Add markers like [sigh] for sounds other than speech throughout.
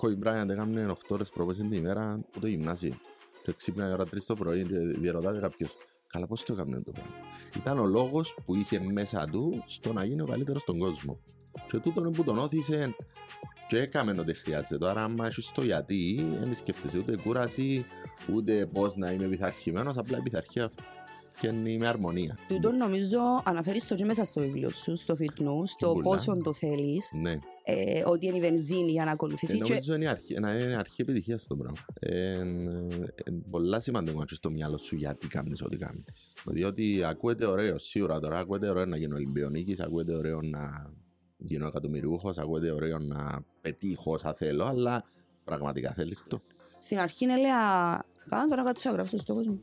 Kobe Bryant έκανε 8 ώρες προπόνηση την ημέρα από το γυμνάσιο. Και ξύπναγε ώρα 3 το πρωί και διερωτάται κάποιος Καλά πώς το έκανε το πράγμα; Ήταν ο λόγος που είχε μέσα του στο να γίνει ο καλύτερος στον κόσμο. Και τούτον που τον όθησε και έκαμε ό,τι χρειάζεται. Άρα, άμα έχεις το γιατί, δεν σκέφτεσαι ούτε κούραση, ούτε πώς να είμαι πειθαρχημένος, απλά η πειθαρχία και με αρμονία. Τούτο νομίζω αναφέρεις το και μέσα στο βιβλίο σου, στο fitness, το Πολλά. πόσο το θέλεις, Ναι. Ε, ότι είναι η βενζίνη για να Ε, ακολουθήσεις και νομίζω είναι η αρχή, να είναι αρχή επιτυχίας το πράγμα. Ε, ε, πολλά σημαντικό να έχεις στο μυαλό σου γιατί κάνεις ό,τι κάνεις. Διότι ακούεται ωραίο, σίγουρα τώρα ακούεται ωραίο να γίνω Ολυμπιονίκης, ακούεται ωραίο να γίνω εκατομμυριούχος, ακούεται ωραίο να πετύχω όσα θέλω, αλλά πραγματικά θέλεις το. στην αρχή έλεγα κάνω τώρα κάτσω να γράψω τους στόχους μου.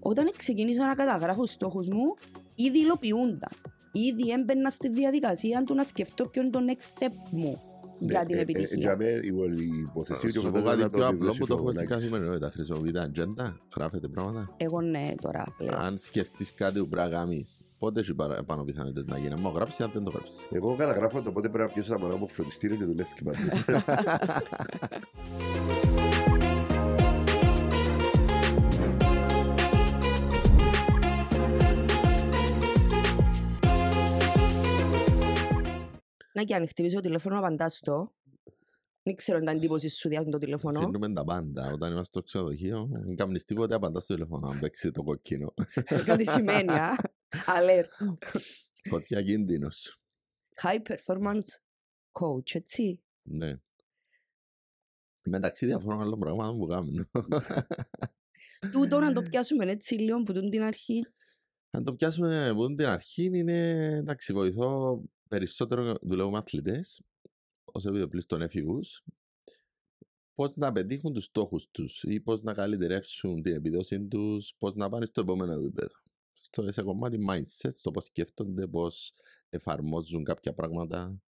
Όταν ξεκίνησα να καταγράφω τους στόχους μου, ήδη υλοποιούνταν. Ήδη έμπαινα στη διαδικασία του να σκεφτώ ποιο είναι το next step μου για την Ε, ε, επιτυχία. Για μένα η υπόθεση ότι Σου ο πω καθένας κάτι να το πιο απλό αντιλήσει που το το έχω στην like. καθημερινότητα. Χρησιμοποιείτε ατζέντα, γράφετε πράγματα; Εγώ ναι τώρα πλέον. Αν σκεφτείς κάτι που πρέπει να κάνεις, πότε έχει παρα- πάνω πιθανότητες να γίνει; Αν μου γράψεις, αν δεν το γράψεις. Εγώ καταγράφω το πότε πρέπει να πιέσω τα μωρά μου από φροντιστήριο και δουλεύει και [laughs] [laughs] Να και αν χτυπήσει το τηλέφωνο, απαντάς το. Δεν ξέρω αν τα εντύπωση σου διάβουν το τηλέφωνο. Αφήνουμε τα πάντα. Όταν είμαστε στο ξενοδοχείο, δεν κάνεις τίποτε, απαντάς στο τηλέφωνο, αν παίξει το κοκκίνο. Κάτι σημαίνει, α. Alert. Φωτιά κίνδυνος. High performance coach, έτσι. Ναι. Μεταξύ διαφόρων άλλων πραγμάτων που κάνουν. Τούτο να το πιάσουμε έτσι λίγο που τούν την αρχή. Αν το πιάσουμε από την αρχή, είναι εντάξει, βοηθώ περισσότερο δουλεύω με αθλητές, ως επιτοπλίστων έφηβους, πώς να πετύχουν τους στόχους τους ή πώς να καλυτερεύσουν την επιδόση τους, πώς να πάνε στο επόμενο επίπεδο. Στο σε κομμάτι mindset, στο πώς σκέφτονται, πώς εφαρμόζουν κάποια πράγματα.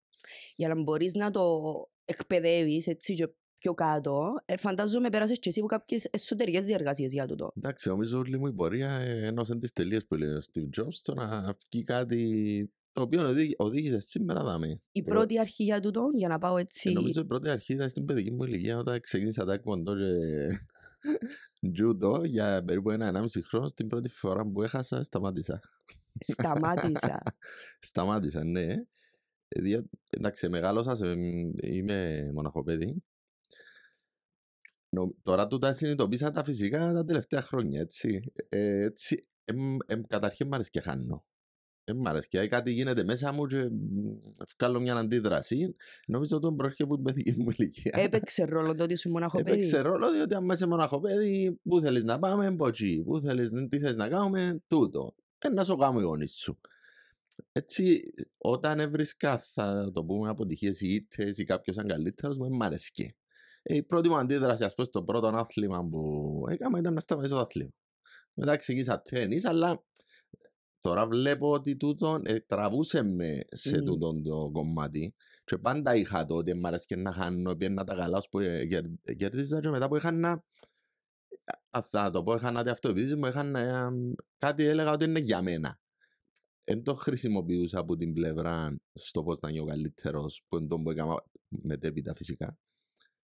Για να μπορείς να το εκπαιδεύεις έτσι και πιο κάτω, ε, φαντάζομαι πέρασες και εσύ από κάποιες εσωτερικές διεργασίες για τούτο. Εντάξει, νομίζω όλη μου η πορεία ε, ένωσε τις τελείες που λέει ο Steve Jobs στο να βγει κάτι το οποίο οδήγη- οδήγησε σήμερα δάμε. Η Προ- πρώτη αρχή για τούτο, για να πάω Ε, έτσι... νομίζω η πρώτη αρχή ήταν στην παιδική μου ηλικία όταν ξεκίνησα τα κοντό και [laughs] τζούτο για περίπου ένα-ενάμιση χρόνο. Την πρώτη φορά που έχασα σταμάτησα. Σταμάτησα. [laughs] Σταμάτησα, ναι. Ε, δια- εντάξει, μεγάλωσα, σε, είμαι μοναχοπέδι. Νο- Τώρα τούτα συνειδητοποίησα τα φυσικά τα τελευταία χρόνια, έτσι. Ε, έτσι εμ, εμ, καταρχήν μ' αρέσει και χάνω. Ε, μ' αρέσει και κάτι γίνεται μέσα μου και μ, βγάλω μια αντίδραση. Νομίζω ότι προέρχεται από την παιδική μου ηλικία. Έπαιξε ρόλο το ότι σου μοναχοπέδι. Έπαιξε ρόλο διότι αν είσαι μοναχοπέδι, πού θέλεις να πάμε, ποτσί, πού θέλεις, τι θέλεις να κάνουμε, τούτο. Ε, να σου κάνω οι γονείς σου. Έτσι, όταν έβρισκα, θα το πούμε, αποτυχίες ή ήττες ή κάποιος σαν καλύτερος, μου μ' αρέσκει. Ε, η πρώτη μου αντίδραση, ας πούμε, στο πρώτο άθλημα που έκανα ήταν να σταματήσω το άθλημα. Μετά ξεκίνησα τέννις, αλλά τώρα βλέπω ότι τούτο ε, τραβούσε με σε Μμμ. τούτο το κομμάτι και πάντα είχα το ότι μ' αρέσει και να χάνω, πιένα τα καλά ώσπου ε, κερ- ε, κέρδιζα και μετά που έχανα α, θα το πω, έχανα τη αυτοεπίθεση μου, έχανα ε, κάτι έλεγα ότι είναι για μένα. Δεν το χρησιμοποιούσα από την πλευρά στο πώς να γίνω καλύτερος, που είναι το που έκανα μετέπειτα φυσικά.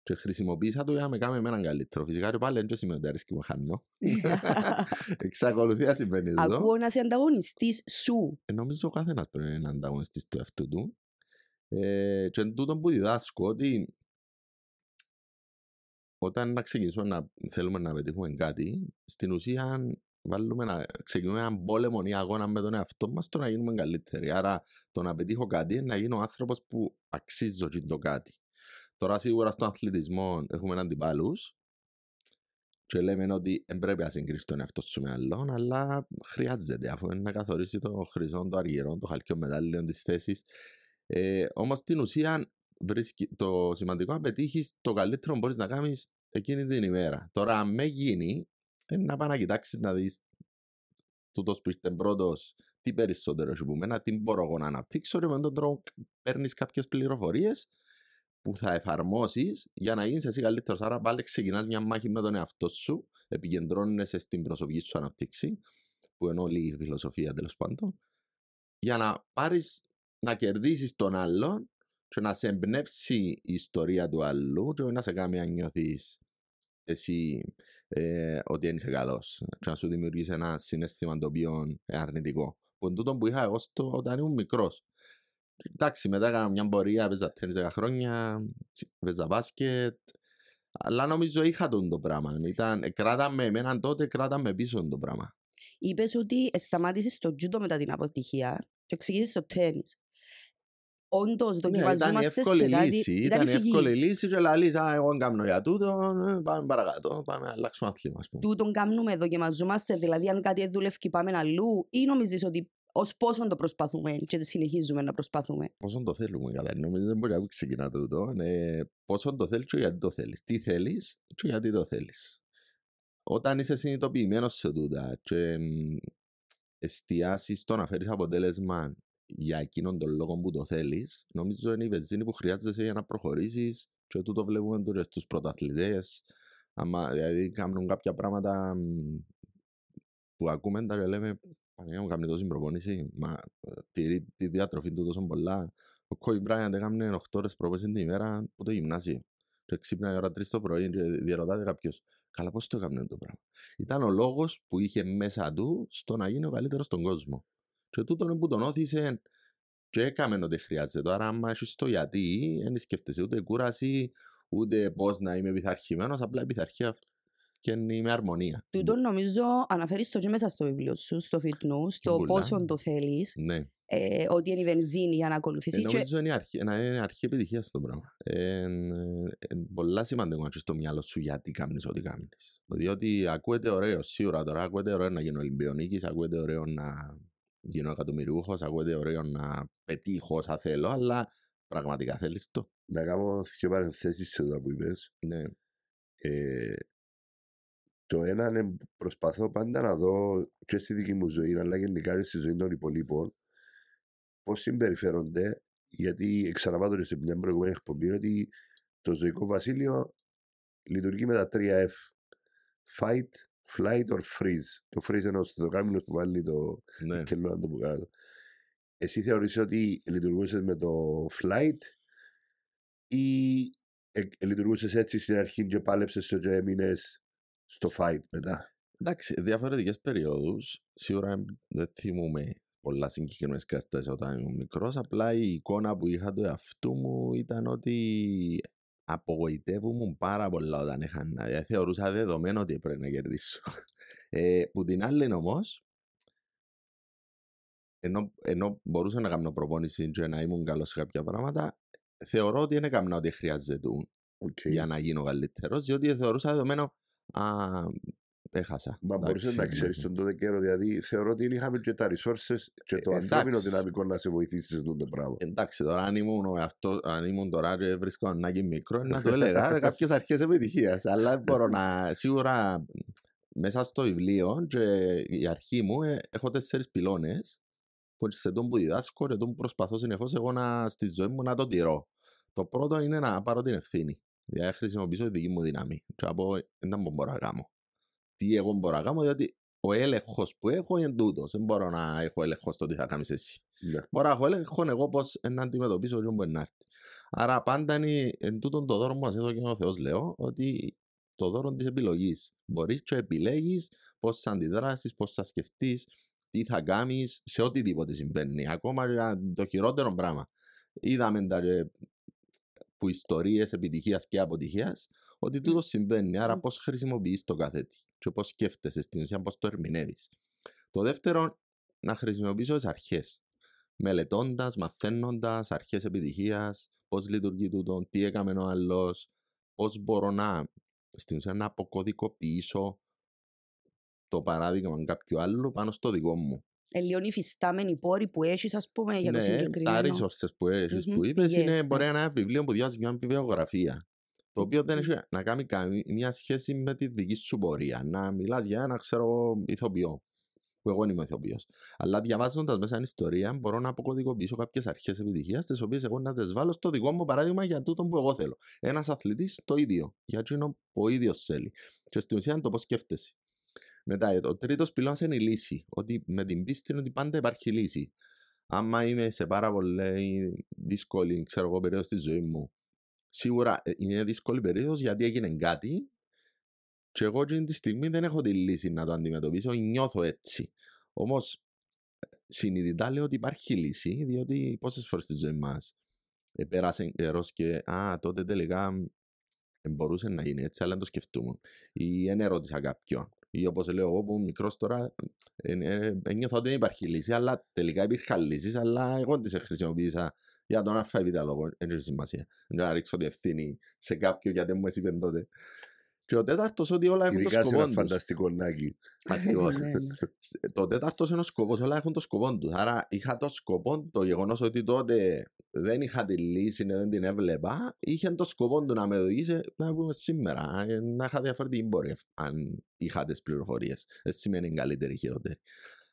Και χρησιμοποίησα το για να με κάνει εμένα καλύτερο. Φυσικά και πάλι δεν σημαίνει ότι αρέσκει μου χάνω. [laughs] [laughs] Εξακολουθεί να συμβαίνει εδώ. Ακούω να είσαι ανταγωνιστής σου. Ε, νομίζω ο καθένας πρέπει να είναι ανταγωνιστής του εαυτού του. Ε, και εν τούτον που διδάσκω ότι όταν να ξεκινήσουμε να θέλουμε να πετύχουμε κάτι, στην ουσία βάλουμε να ξεκινούμε έναν πόλεμο ή αγώνα με τον εαυτό μας το να γίνουμε καλύτεροι. Άρα το να πετύχω κάτι είναι να γίνω άνθρωπος που αξίζω και το κάτι. Τώρα σίγουρα στον αθλητισμό έχουμε αντιπάλους και λέμε ότι δεν πρέπει να συγκρίσεις τον εαυτό σου με άλλον, αλλά χρειάζεται αφού είναι να καθορίσει το χρυσό, το αργυρό, το χαλκιό μετάλλιο της θέσης. Ε, όμως στην ουσία βρίσκει, το σημαντικό να πετύχεις το καλύτερο που μπορείς να κάνεις εκείνη την ημέρα. Τώρα αν με γίνει, ε, να πάει να κοιτάξεις να δεις τούτος που ήρθε πρώτος, τι περισσότερο έχει που μένα, τι μπορώ εγώ να αναπτύξω και με τον τρόπο παίρνεις κάποιες πληροφορίες που θα εφαρμόσεις για να γίνεις εσύ καλύτερος. Άρα πάλι ξεκινάς μιας μάχης με τον εαυτό σου, επικεντρώνεσαι στην προσωπική σου αναπτύξη, που είναι όλη η φιλοσοφία τέλος πάντων, για να πάρεις, να κερδίσεις τον άλλον και να σε εμπνεύσει η ιστορία του άλλου και όχι να σε κάνει να νιώθεις εσύ ε, ότι δεν είσαι καλός και να σου δημιουργήσει ένα συνέστημα το οποίο είναι αρνητικό. Που είναι τούτο που είχα εγώ στο, όταν ήμουν μικρός. Εντάξει, μετά έκανα μια πορεία, παίζα τέννις 10 χρόνια, παίζα μπάσκετ, αλλά νομίζω είχα τον το πράγμα. Ήταν, κράταμε εμέναν τότε, κράταμε πίσω το πράγμα. Είπες ότι σταμάτησες το τζούτο μετά την αποτυχία και ξεκίνησες το τέννη. Όντως Ναι, ήταν η δοκιμαζόμαστε εύκολη σε κάτι. λύση. Ήταν Ήταν η η φυγή. εύκολη λύση και λαλείς, α, εγώ δεν κάνω για τούτο, ε, πάμε παρακάτω, πάμε να αλλάξουμε άθλημα, ας πούμε. Τούτον κάνουμε, δοκιμαζόμαστε. Δηλαδή, αν κάτι δεν δουλεύει, πάμε αλλού, ή νομίζεις ότι ως πόσο το προσπαθούμε και συνεχίζουμε να προσπαθούμε. Πόσο το θέλουμε, κατά νομίζω δεν μπορεί να ξεκινά τούτο. Ε, πόσο το θέλεις και γιατί το θέλεις. Τι θέλεις και γιατί το θέλεις. Όταν είσαι συνειδητοποιημένος σε τούτα και μ, εστιάσεις στο να φέρεις αποτέλεσμα για εκείνον τον λόγο που το θέλεις, νομίζω είναι η βενζίνη που χρειάζεσαι για να προχωρήσεις και τούτο βλέπουμε τώρα στους πρωταθλητές. Άμα, δηλαδή κάνουν κάποια πράγματα μ, που ακούμε τα και λέμε Παναγία μου κάνει τόση προπόνηση, μα ε, τηρεί τη διατροφή του τόσο πολλά. Ο Κόι Μπράιαντ έκανε 8 ώρες προπόνηση την ημέρα που το γυμνάσιο. Και ξύπνα η ώρα 3 το πρωί και διαρωτάται κάποιος, καλά πώς το έκανε το πράγμα. Ήταν ο λόγος που είχε μέσα του στο να γίνει ο καλύτερος στον κόσμο. Και τούτο είναι που τον όθησε και έκαμε ό,τι χρειάζεται. Άρα άμα έχεις το γιατί, δεν σκέφτεσαι ούτε κούραση, ούτε πώς να είμαι πειθαρχημένος, απλά η πειθαρχία και είναι με αρμονία. Τούτον νομίζω αναφέρεις το και μέσα στο βιβλίο σου, στο Fit News, το Πολλά. πόσο το θέλεις, Ναι. ε, ότι είναι η βενζίνη για να Ε, ακολουθήσει. και νομίζω είναι η αρχή, να είναι αρχή επιτυχίας το πράγμα. Ε, ε, πολλά σημαντικό να έχεις στο μυαλό σου γιατί κάνεις ό,τι κάνεις. Διότι ακούεται ωραίο, σίγουρα τώρα ακούεται ωραίο να γίνω Ολυμπιονίκης, ακούεται ωραίο να γίνω εκατομμυριούχος, ακούεται ωραίο να πετύχω όσα θέλω, αλλά πραγματικά θέλεις το. Να κάνω δύο παρενθέσεις σε αυτό που είπες. Ναι. Ε, το ένας είναι προσπαθώ πάντα να δω και στη δική μου ζωή, αλλά γενικά και στη ζωή των υπολείπων, πώς συμπεριφέρονται, γιατί ξαναπάτω σε μια προηγούμενη εκπομπή ότι το ζωικό βασίλειο λειτουργεί με τα τρία F. Fight, flight or freeze. Το freeze είναι στο κάμινο που βάλει το ναι. κελό να το που κάτω. Εσύ θεωρείς ότι λειτουργούσες με το flight ή ε, ε, λειτουργούσες έτσι στην αρχή και πάλεψες το και έμεινες στο fight μετά. Εντάξει, διαφορετικές περιόδους. Σίγουρα δεν θυμούμαι πολλά συγκεκριμένες καταστάσεις όταν ήμουν μικρός. Απλά η εικόνα που είχα του εαυτού μου ήταν ότι απογοητεύομαι πάρα πολλά όταν έχανα. Δηλαδή, θεωρούσα δεδομένο ότι πρέπει να κερδίσω. Ε, που την άλλη όμως, ενώ, ενώ μπορούσα να κάνω προπόνηση και να ήμουν καλός σε κάποια πράγματα, θεωρώ ότι δεν έκανα ό,τι χρειάζεται Okay. για να γίνω καλύτερος, διότι θεωρούσα δεδομένο α, έχασα. Μα μπορούσε να Εντάξει, ξέρεις τον τότε καιρό, δηλαδή θεωρώ ότι είχαμε και τα resources και το Ε, ανθρώπινο εντάξει. δυναμικό να σε βοηθήσει σε αυτό το πράγμα. Εντάξει, τώρα αν ήμουν, ο αυτό, αν ήμουν τώρα και βρίσκω ανάγκη μικρό, να το έλεγα κάποιες αρχές επιτυχίας. Αλλά δεν μπορώ να, σίγουρα μέσα στο βιβλίο και η αρχή μου ε, έχω τέσσερις πυλώνες που σε τον που διδάσκω και τον που προσπαθώ συνεχώς εγώ να, στη ζωή μου να το τηρώ. Το πρώτο είναι να πάρω την ευθύνη. Δηλαδή να χρησιμοποιήσω τη δική μου δύναμη. Και να πω, δεν μπορώ να κάνω. Τι εγώ μπορώ να κάνω, διότι ο έλεγχος που έχω είναι τούτος. Δεν μπορώ να έχω έλεγχο στο τι θα κάνεις εσύ. Ναι. Μπορώ να έχω έλεγχο εγώ πώ να αντιμετωπίσω ό,τι μπορεί να έρθει. Άρα πάντα είναι εν τούτον το δώρο που μας έδωκε ο Θεός λέω ότι το δώρο της επιλογής. Μπορείς και επιλέγεις πώς θα αντιδράσεις, πώς θα σκεφτείς, τι θα κάνεις σε οτιδήποτε συμβαίνει. Ακόμα και για το χειρότερο πράγμα. Είδαμε τα και που ιστορίες επιτυχίας και αποτυχίας ότι τούτος συμβαίνει. Άρα πώς χρησιμοποιείς το κάθε τι και πώς σκέφτεσαι στην ουσία, πώς το ερμηνεύεις. Το δεύτερο, να χρησιμοποιήσω τις αρχές μελετώντας, μαθαίνοντας αρχές επιτυχίας, πώς λειτουργεί τούτο, τι έκαμε ο άλλος, πώς μπορώ να, στην ουσία, να αποκωδικοποιήσω το παράδειγμα κάποιου άλλου πάνω στο δικό μου. Ε, λίγο οι φυστάμενοι πόροι που έχεις, ας πούμε, για το ναι, τα συγκεκριμένο. resources που έχεις, Μμμ, που είπες πηγές, είναι ναι. μπορεί να είναι ένα βιβλίο που διαβάζεις μια βιβλιογραφία. Το οποίο δεν Μμμ. έχει να κάνει καμία σχέση με τη δική σου πορεία. Να μιλάς για ένα, ξέρω, ηθοποιό. Που εγώ δεν είμαι ηθοποιός. Αλλά διαβάζοντας μέσα την ιστορία, μπορώ να αποκωδικοποιήσω κάποιες αρχές επιτυχίας, τις οποίες εγώ να τις βάλω στο δικό μου παράδειγμα για τούτο που εγώ θέλω. Ένας αθλητής το ίδιο. Για εκείνο που ο ίδιος θέλει. Και στην ουσία είναι το πώς σκέφτεσαι. Μετά, ο τρίτος πυλώνας είναι η λύση. Ότι με την πίστη είναι ότι πάντα υπάρχει λύση. άμα είμαι σε πάρα πολύ δύσκολη ξέρω εγώ, περίοδος στη ζωή μου, σίγουρα ε, είναι δύσκολη περίοδος γιατί έγινε κάτι και εγώ εκείνη τη στιγμή δεν έχω τη λύση να το αντιμετωπίσω, νιώθω έτσι. Όμως συνειδητά λέω ότι υπάρχει λύση, διότι πόσες φορές στη ζωή μας πέρασε καιρός και α, τότε τελικά μπορούσε να γίνει έτσι, αλλά δεν το σκεφτούμε. Ή δεν ερώτησα κάποιον. Ή όπω λέω εγώ που μικρό τώρα, ένιωθα ότι δεν υπάρχει λύση, αλλά τελικά υπήρχαν λύσει, αλλά εγώ τι χρησιμοποίησα για τον ΑΕΒ λόγο. Δεν έχει σημασία. Δεν να ρίξω τη ευθύνη σε κάποιον γιατί μου είπε τότε. Και ο τέταρτος ότι όλα έχουν το σκοπό τους. Ειδικά σε ένα φανταστικό νάκι. Ακριβώς. Ναι, ναι. το τέταρτος είναι ο σκοπός, όλα έχουν το σκοπό τους. Άρα είχα το σκοπό, το γεγονός ότι τότε δεν είχα τη λύση, δεν την έβλεπα, είχε το σκοπό του να με οδηγήσει να πούμε σήμερα, ε, να είχα διαφορετική πορεία αν είχα τις πληροφορίες. Δεν σημαίνει καλύτερη ή χειρότερη.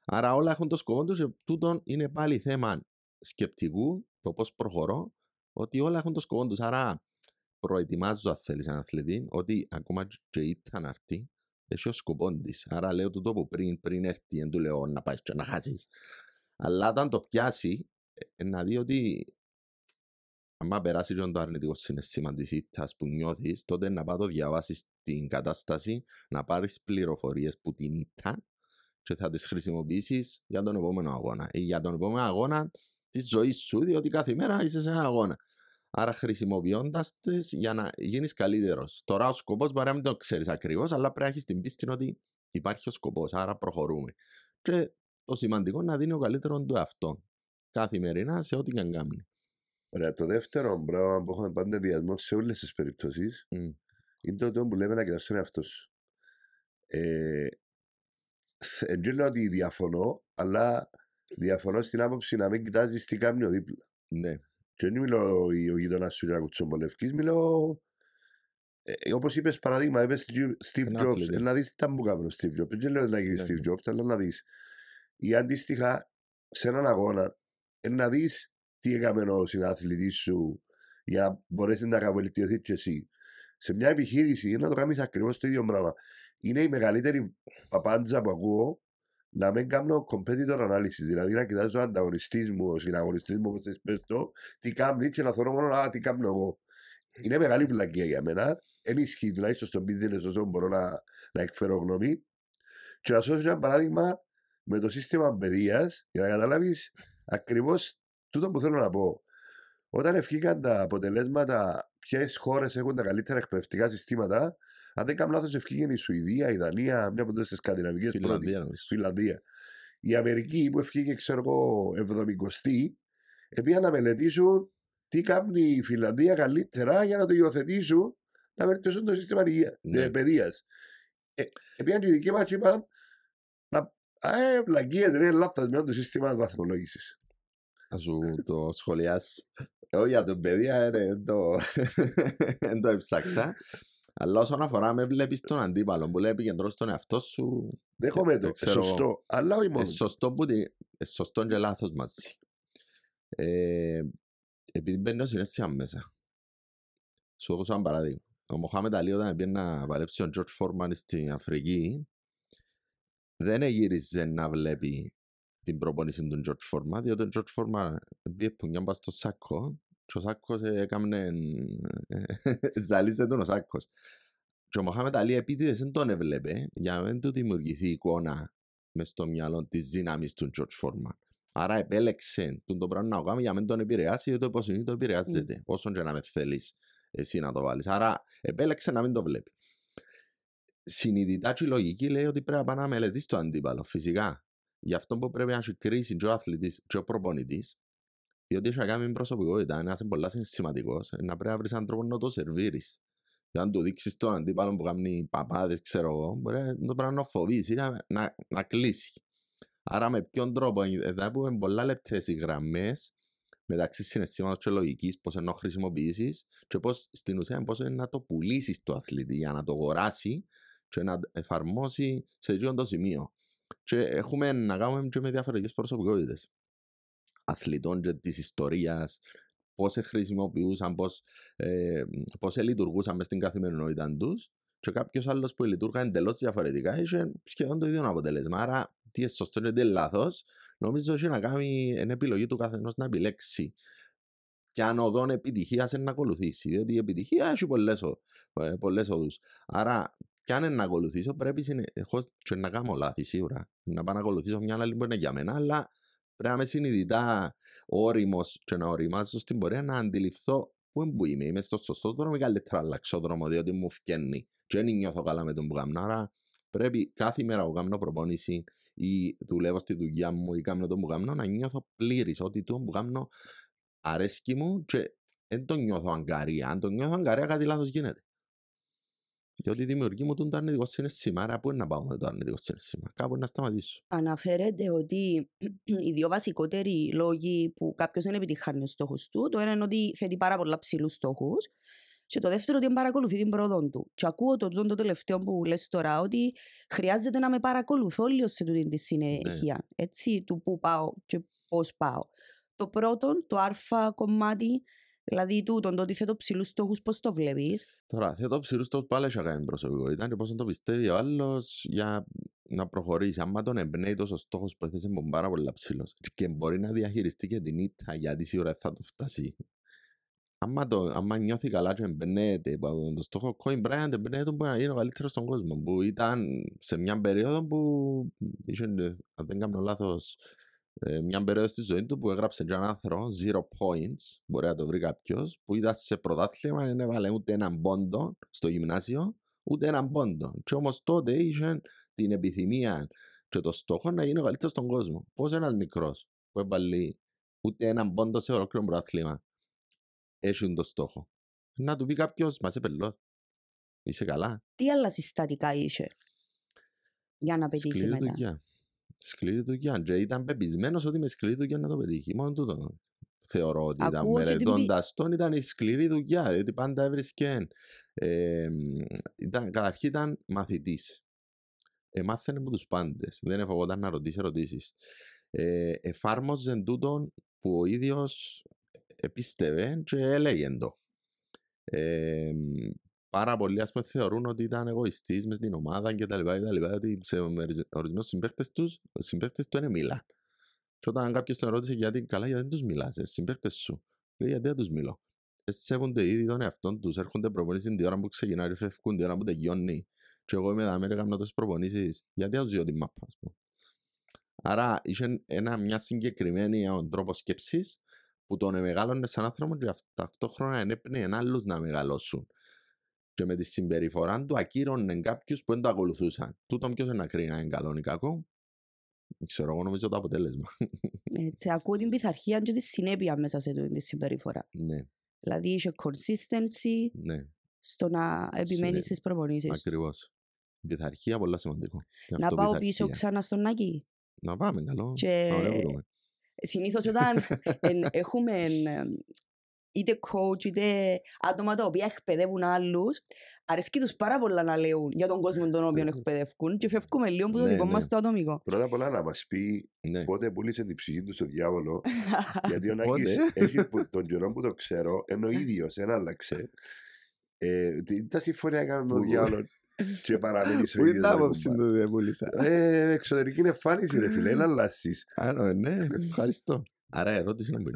Άρα όλα έχουν το σκοπό τους και τούτον είναι πάλι θέμα σκεπτικού, το πώς προχωρώ, ότι όλα έχουν το σκοπό τους. Άρα προετοιμάζω αν θέλεις έναν αθλητή ότι ακόμα και ήταν να έρθει έχει ο σκοπό της. Άρα λέω του τόπου πριν, πριν έρθει, δεν του λέω να πάεις και να χάσεις. Αλλά όταν το πιάσει, ε, να δει ότι άμα περάσει και το αρνητικό συναισθήμα της ήττας που νιώθεις, τότε να πάει το διαβάσεις την κατάσταση, να πάρεις πληροφορίες που την ήττα και θα τις χρησιμοποιήσεις για τον επόμενο αγώνα ή για τον επόμενο αγώνα της ζωής σου, διότι κάθε μέρα είσαι σε ένα αγώνα. Άρα χρησιμοποιώντας τις για να γίνεις καλύτερος. Τώρα ο σκοπός μπορεί να μην το ξέρεις ακριβώς, αλλά πρέπει να έχεις την πίστη ότι υπάρχει ο σκοπός. Άρα προχωρούμε. Και το σημαντικό είναι να δίνει ο καλύτερο του εαυτό. Καθημερινά σε ό,τι και αν κάνει. Ωραία, το δεύτερο πράγμα που έχουμε πάντα διασμό σε όλες τις περιπτώσεις Mm. είναι το ότι που λέμε να κοιτάξει τον εαυτό σου. Ε, δεν λέω ότι διαφωνώ, αλλά διαφωνώ στην άποψη να μην κοιτάζεις τι κάνει ο δίπλα. Ναι. Και δεν μιλώ ο γείτονα σου για κουτσομπολευκή, μιλώ. Ε, Όπως είπες, παράδειγμα, είπες Steve Ένα Jobs. αθλητή. Ε, να δεις τι ήταν που κάνει ο Steve Jobs. Δεν λέω να γίνει Ναι, Steve ναι. Jobs, αλλά να δεις. Ή αντίστοιχα, σε έναν αγώνα, ε, να δεις τι έκαμε ο συναθλητής σου για να μπορέσει να βελτιωθεί και εσύ. Σε μια επιχείρηση, να το κάνεις ακριβώς το ίδιο πράγμα. Είναι η μεγαλύτερη παπάντζα που ακούω να μην κάνω competitor analysis. Δηλαδή να κοιτάζω τον ανταγωνιστή μου, ο συναγωνιστή μου, όπω πες το, τι κάνει και να θεωρώ μόνο α, τι κάνω εγώ. Είναι μεγάλη βλακία για μένα. Δεν ισχύει τουλάχιστον στον business όσο μπορώ να, να εκφέρω γνώμη. Και να σου δώσω ένα παράδειγμα με το σύστημα παιδείας για να καταλάβεις ακριβώς τούτο που θέλω να πω. Όταν ευκήκαν τα αποτελέσματα, ποιες χώρες έχουν τα καλύτερα εκπαιδευτικά συστήματα, αν δεν κάνω λάθος, ευκήγε η Σουηδία, η Δανία, μια από τι σκανδιναβικές πρώτη. Φιλανδία νομίζω. Φιλανδία. Η Αμερική που ευκήγε, ξέρω εγώ, 70η, επειδή να μελετήσουν τι κάνει η Φιλανδία καλύτερα για να το υιοθετήσουν να βελτιώσουν το σύστημα υγεία, Ναι. ναι. παιδείας. Ε, επειδή οι δικοί μας είπαν να. Ε, βλακίες, ρε, λάθος το σύστημα βαθμολόγησης. Να σου το σχολιάσω. Εγώ για το παιδεία ε, ρε, δεν το, [laughs] δεν το έψαξα. Αλλά όσον αφορά με βλέπεις τον αντίπαλο που λέει επικεντρώσει τον εαυτό σου Δέχομαι το το, ξέρω σωστό. Αλλά όχι μόνο. Ε, σωστό, που την, ε, σωστό και λάθος μαζί. Ε, επειδή μπαίνει ο συνέστημα μέσα. Σου δώσω ένα παράδειγμα. Ο Μοχάμετ Αλή όταν πήγε να παλέψει τον George Foreman στην Αφρική δεν γύριζε να βλέπει την προπόνηση του George Foreman διότι ο George Foreman πήγε που νιώμπα στο σάκο και ο σάκος έκαμνε ζαλίζε τον ο σάκος. Και ο Μοχάμετ Αλή επίτηδες δεν τον έβλεπε για να μην του δημιουργηθεί εικόνα μες στο μυαλό της δύναμης του George Foreman. Άρα επέλεξε τον το πράγμα να το κάνει για να μην τον επηρεάσει, γιατί το υποσυνείδητο επηρεάζεται, όσο και να με θέλεις εσύ να το βάλεις. Άρα επέλεξε να μην το βλέπει. Συνειδητά και η λογική λέει ότι πρέπει να πάει να μελετήσει το αντίπαλο, φυσικά. Γι' αυτό που πρέπει να έχει κρίση και ο αθλητής και ο προπονητής, διότι έχει να κάνεις με προσωπικότητα, είναι ένας πολύ σημαντικός, να πρέπει να βρεις έναν τρόπο να το σερβίρεις. Για να του δείξεις τον αντίπαλο που κάνει παπάδες, ξέρω εγώ, μπορεί να το πράγμα να φοβήσει, να, να, να κλείσει. Άρα με ποιον τρόπο, εδώ που είναι πολλά λεπτές οι γραμμές μεταξύ συναισθήματος και λογικής, πώς να χρησιμοποιήσεις και πώς στην ουσία πώς είναι να το πουλήσεις το αθλητή για να το αγοράσει και να εφαρμόσει σε εκείνο το σημείο. Και έχουμε να κάνουμε και με διαφορετικές προσωπικότητες αθλητών και της ιστορίας, πώς σε χρησιμοποιούσαν, πώς, ε, πώς λειτουργούσαν μες στην καθημερινότητα τους και κάποιος άλλος που λειτουργά εντελώς διαφορετικά είχε σχεδόν το ίδιο αποτέλεσμα. Άρα τι είναι σωστό και τι είναι λάθος, νομίζω ότι να κάνει είναι επιλογή του καθενός να επιλέξει και αν οδόν επιτυχίας είναι να ακολουθήσει. Διότι η επιτυχία έχει πολλές, ο- ε, πολλές οδούς. Άρα, κι αν είναι να ακολουθήσω, πρέπει συνεχώς και να κάνω λάθη σίγουρα. Να πάω να ακολουθήσω μια άλλη που είναι για μένα, αλλά πρέπει να είμαι συνειδητά όριμος και να οριμάζω στην πορεία να αντιληφθώ πού είναι που είμαι. Είμαι στο σωστό δρόμο ή καλύτερα αλλάξω δρόμο, διότι μου φκένει. Και δεν νιώθω καλά με τον που κάνω. Άρα, πρέπει κάθε μέρα που κάνω προπόνηση ή δουλεύω στη δουλειά μου ή κάνω τον που κάνω να νιώθω πλήρης ότι το που κάνω αρέσκει μου και δεν το νιώθω αγκαρία. Αν το νιώθω αγκαρία κάτι λάθος γίνεται. Διότι η δημιουργή μου του το αρνητικό συναισθήμα, άρα πού είναι να πάω με το αρνητικό συναισθήμα; Κάπου είναι να σταματήσω. Αναφέρεται ότι [clears throat] οι δύο βασικότεροι λόγοι που κάποιος δεν επιτυχάνει του στόχου του, το ένα είναι ότι θέτει πάρα πολλά ψηλούς στόχους. Και το δεύτερο ότι δεν παρακολουθεί την πρόοδο του. Και ακούω το, το, το τελευταίο που λες τώρα, ότι χρειάζεται να με παρακολουθώ λίγο σε τούτη τη συνέχεια. Έτσι, του πού πάω και πώς πάω. Το πρώτο, το α κομμάτι, δηλαδή τούτον, το ότι θέτω ψηλούς στόχους, πώς το βλέπεις; Τώρα, θέτω ψηλούς στόχους πάλι έχει κάνει προσωπικότητα και πώς να το πιστεύει ο άλλος για να προχωρήσει. Άμα τον εμπνέει τόσος στόχος που έθεσε με πάρα πολλά ψηλός και μπορεί να διαχειριστεί και την ήττα γιατί σίγουρα θα το φτάσει. Άμα, το, άμα νιώθει καλά και εμπνέεται από αυτόν τον στόχο, ο Kobe Bryant εμπνέεται που να είναι ο καλύτερος στον κόσμο. Που ήταν σε μια περίοδο που, είχε, αν δεν κάνω λάθος, ε, μια περίοδο στη ζωή του που έγραψε για έναν άνθρωπο zero points, μπορεί να το βρει κάποιος, που ήταν σε πρωτάθλημα, δεν έβαλε ούτε έναν πόντο στο γυμνάσιο, ούτε έναν πόντο. Και όμως τότε είχε την επιθυμία και το στόχο να γίνει ο καλύτερος στον κόσμο. Πώς ένας μικρός που έβαλε ούτε έναν πόντο σε ολόκληρο πρωτάθλημα έχει το στόχο; Να του πει κάποιος, μα είσαι πελός. Είσαι καλά. Τι άλλα συστατικά είσαι για να πετύχει Σκληρή μετά; δουλειά. Σκληρή δουλειά. Και ήταν πεπισμένος ότι με σκληρή δουλειά να το πετύχει. Μόνο τούτο θεωρώ ότι ήταν Ακούω και την πι- μελετώντας τον, ήταν η σκληρή δουλειά. Διότι πάντα έβρισκε. Ε, ήταν, καταρχήν ήταν μαθητής. Εμάθαινε από τους πάντες. Δεν εφοβόταν να ρωτήσει ερωτήσεις. Ε, εφάρμοζε τούτον που ο ίδιος επίστευε και έλεγε το. Ε, πάρα πολλοί ας πούμε, θεωρούν ότι ήταν εγωιστής μες στην ομάδα και τα λοιπά και τα λοιπά ότι σε ορισμένους συμπαίκτες τους, οι συμπαίκτες του είναι μιλά. Και όταν κάποιος τον ρώτησε γιατί καλά γιατί δεν τους μιλάς, ε, συμπαίκτες σου. Λέει γιατί δεν τους μιλώ. Ε, σέβονται ήδη τον εαυτόν τους, έρχονται προπονήσεις την ώρα που ξεκινάει, φεύγουν την ώρα που τελειώνει. Και εγώ είμαι εδώ να κάνω τόσες προπονήσεις. Γιατί θα τους δω την μάπα, ας πούμε. Άρα είχε ένα, μια συγκεκριμένη ε, τρόπος σκέψης που τον μεγάλωνε σαν άνθρωπο και αυ- ταυτόχρονα ενέπνεε άλλους να μεγαλώσουν. Και με τη συμπεριφορά του ακύρωνε κάποιους που δεν το ακολουθούσαν. Τούτον ποιος να κρίνει αν είναι καλό ή κακό; Δεν Ξέρω εγώ νομίζω το αποτέλεσμα. Έτσι, ακούω την πειθαρχία και τη συνέπεια μέσα σε τούτη τη συμπεριφορά. ναι, Δηλαδή είσαι consistency ναι, στο να επιμένεις στις προπονήσεις. ακριβώς. Η πειθαρχία πολύ σημαντικό. Γι' Να αυτό πάω πειθαρχία. πίσω ξανά στον Νάκη. Να πάμε καλό. Και Να ωραία βρούμε. συνήθως όταν [laughs] εν- έχουμε εν, είτε coach είτε άτομα τα οποία εκπαιδεύουν άλλους, αρέσκει τους πάρα πολλά να λέουν για τον κόσμο τον οποίο εκπαιδεύουν και φεύγουμε λίγο από το Ναι, δικό ναι. μας το ατομικό. Πρώτα απ' όλα να μας πει Ναι. πότε πούλησε την ψυχή του στο διάβολο. [laughs] γιατί ο Πότε; Νάκης έχει που- τον καιρό που το ξέρω, ενώ ο ίδιος δεν άλλαξε. Ε, τι τα συμφωνία έκαμε με τον Πού; διάβολο και παραμένει ο Πού ίδιος. είναι τα ρε άποψη κουμπάρε. του δεν πούλησα. Ε, εξωτερική εμφάνιση ρε φίλε, δεν [laughs] αλλάσεις. Άρα, ναι, ευχαριστώ. Άρα, ερώτηση να μπει.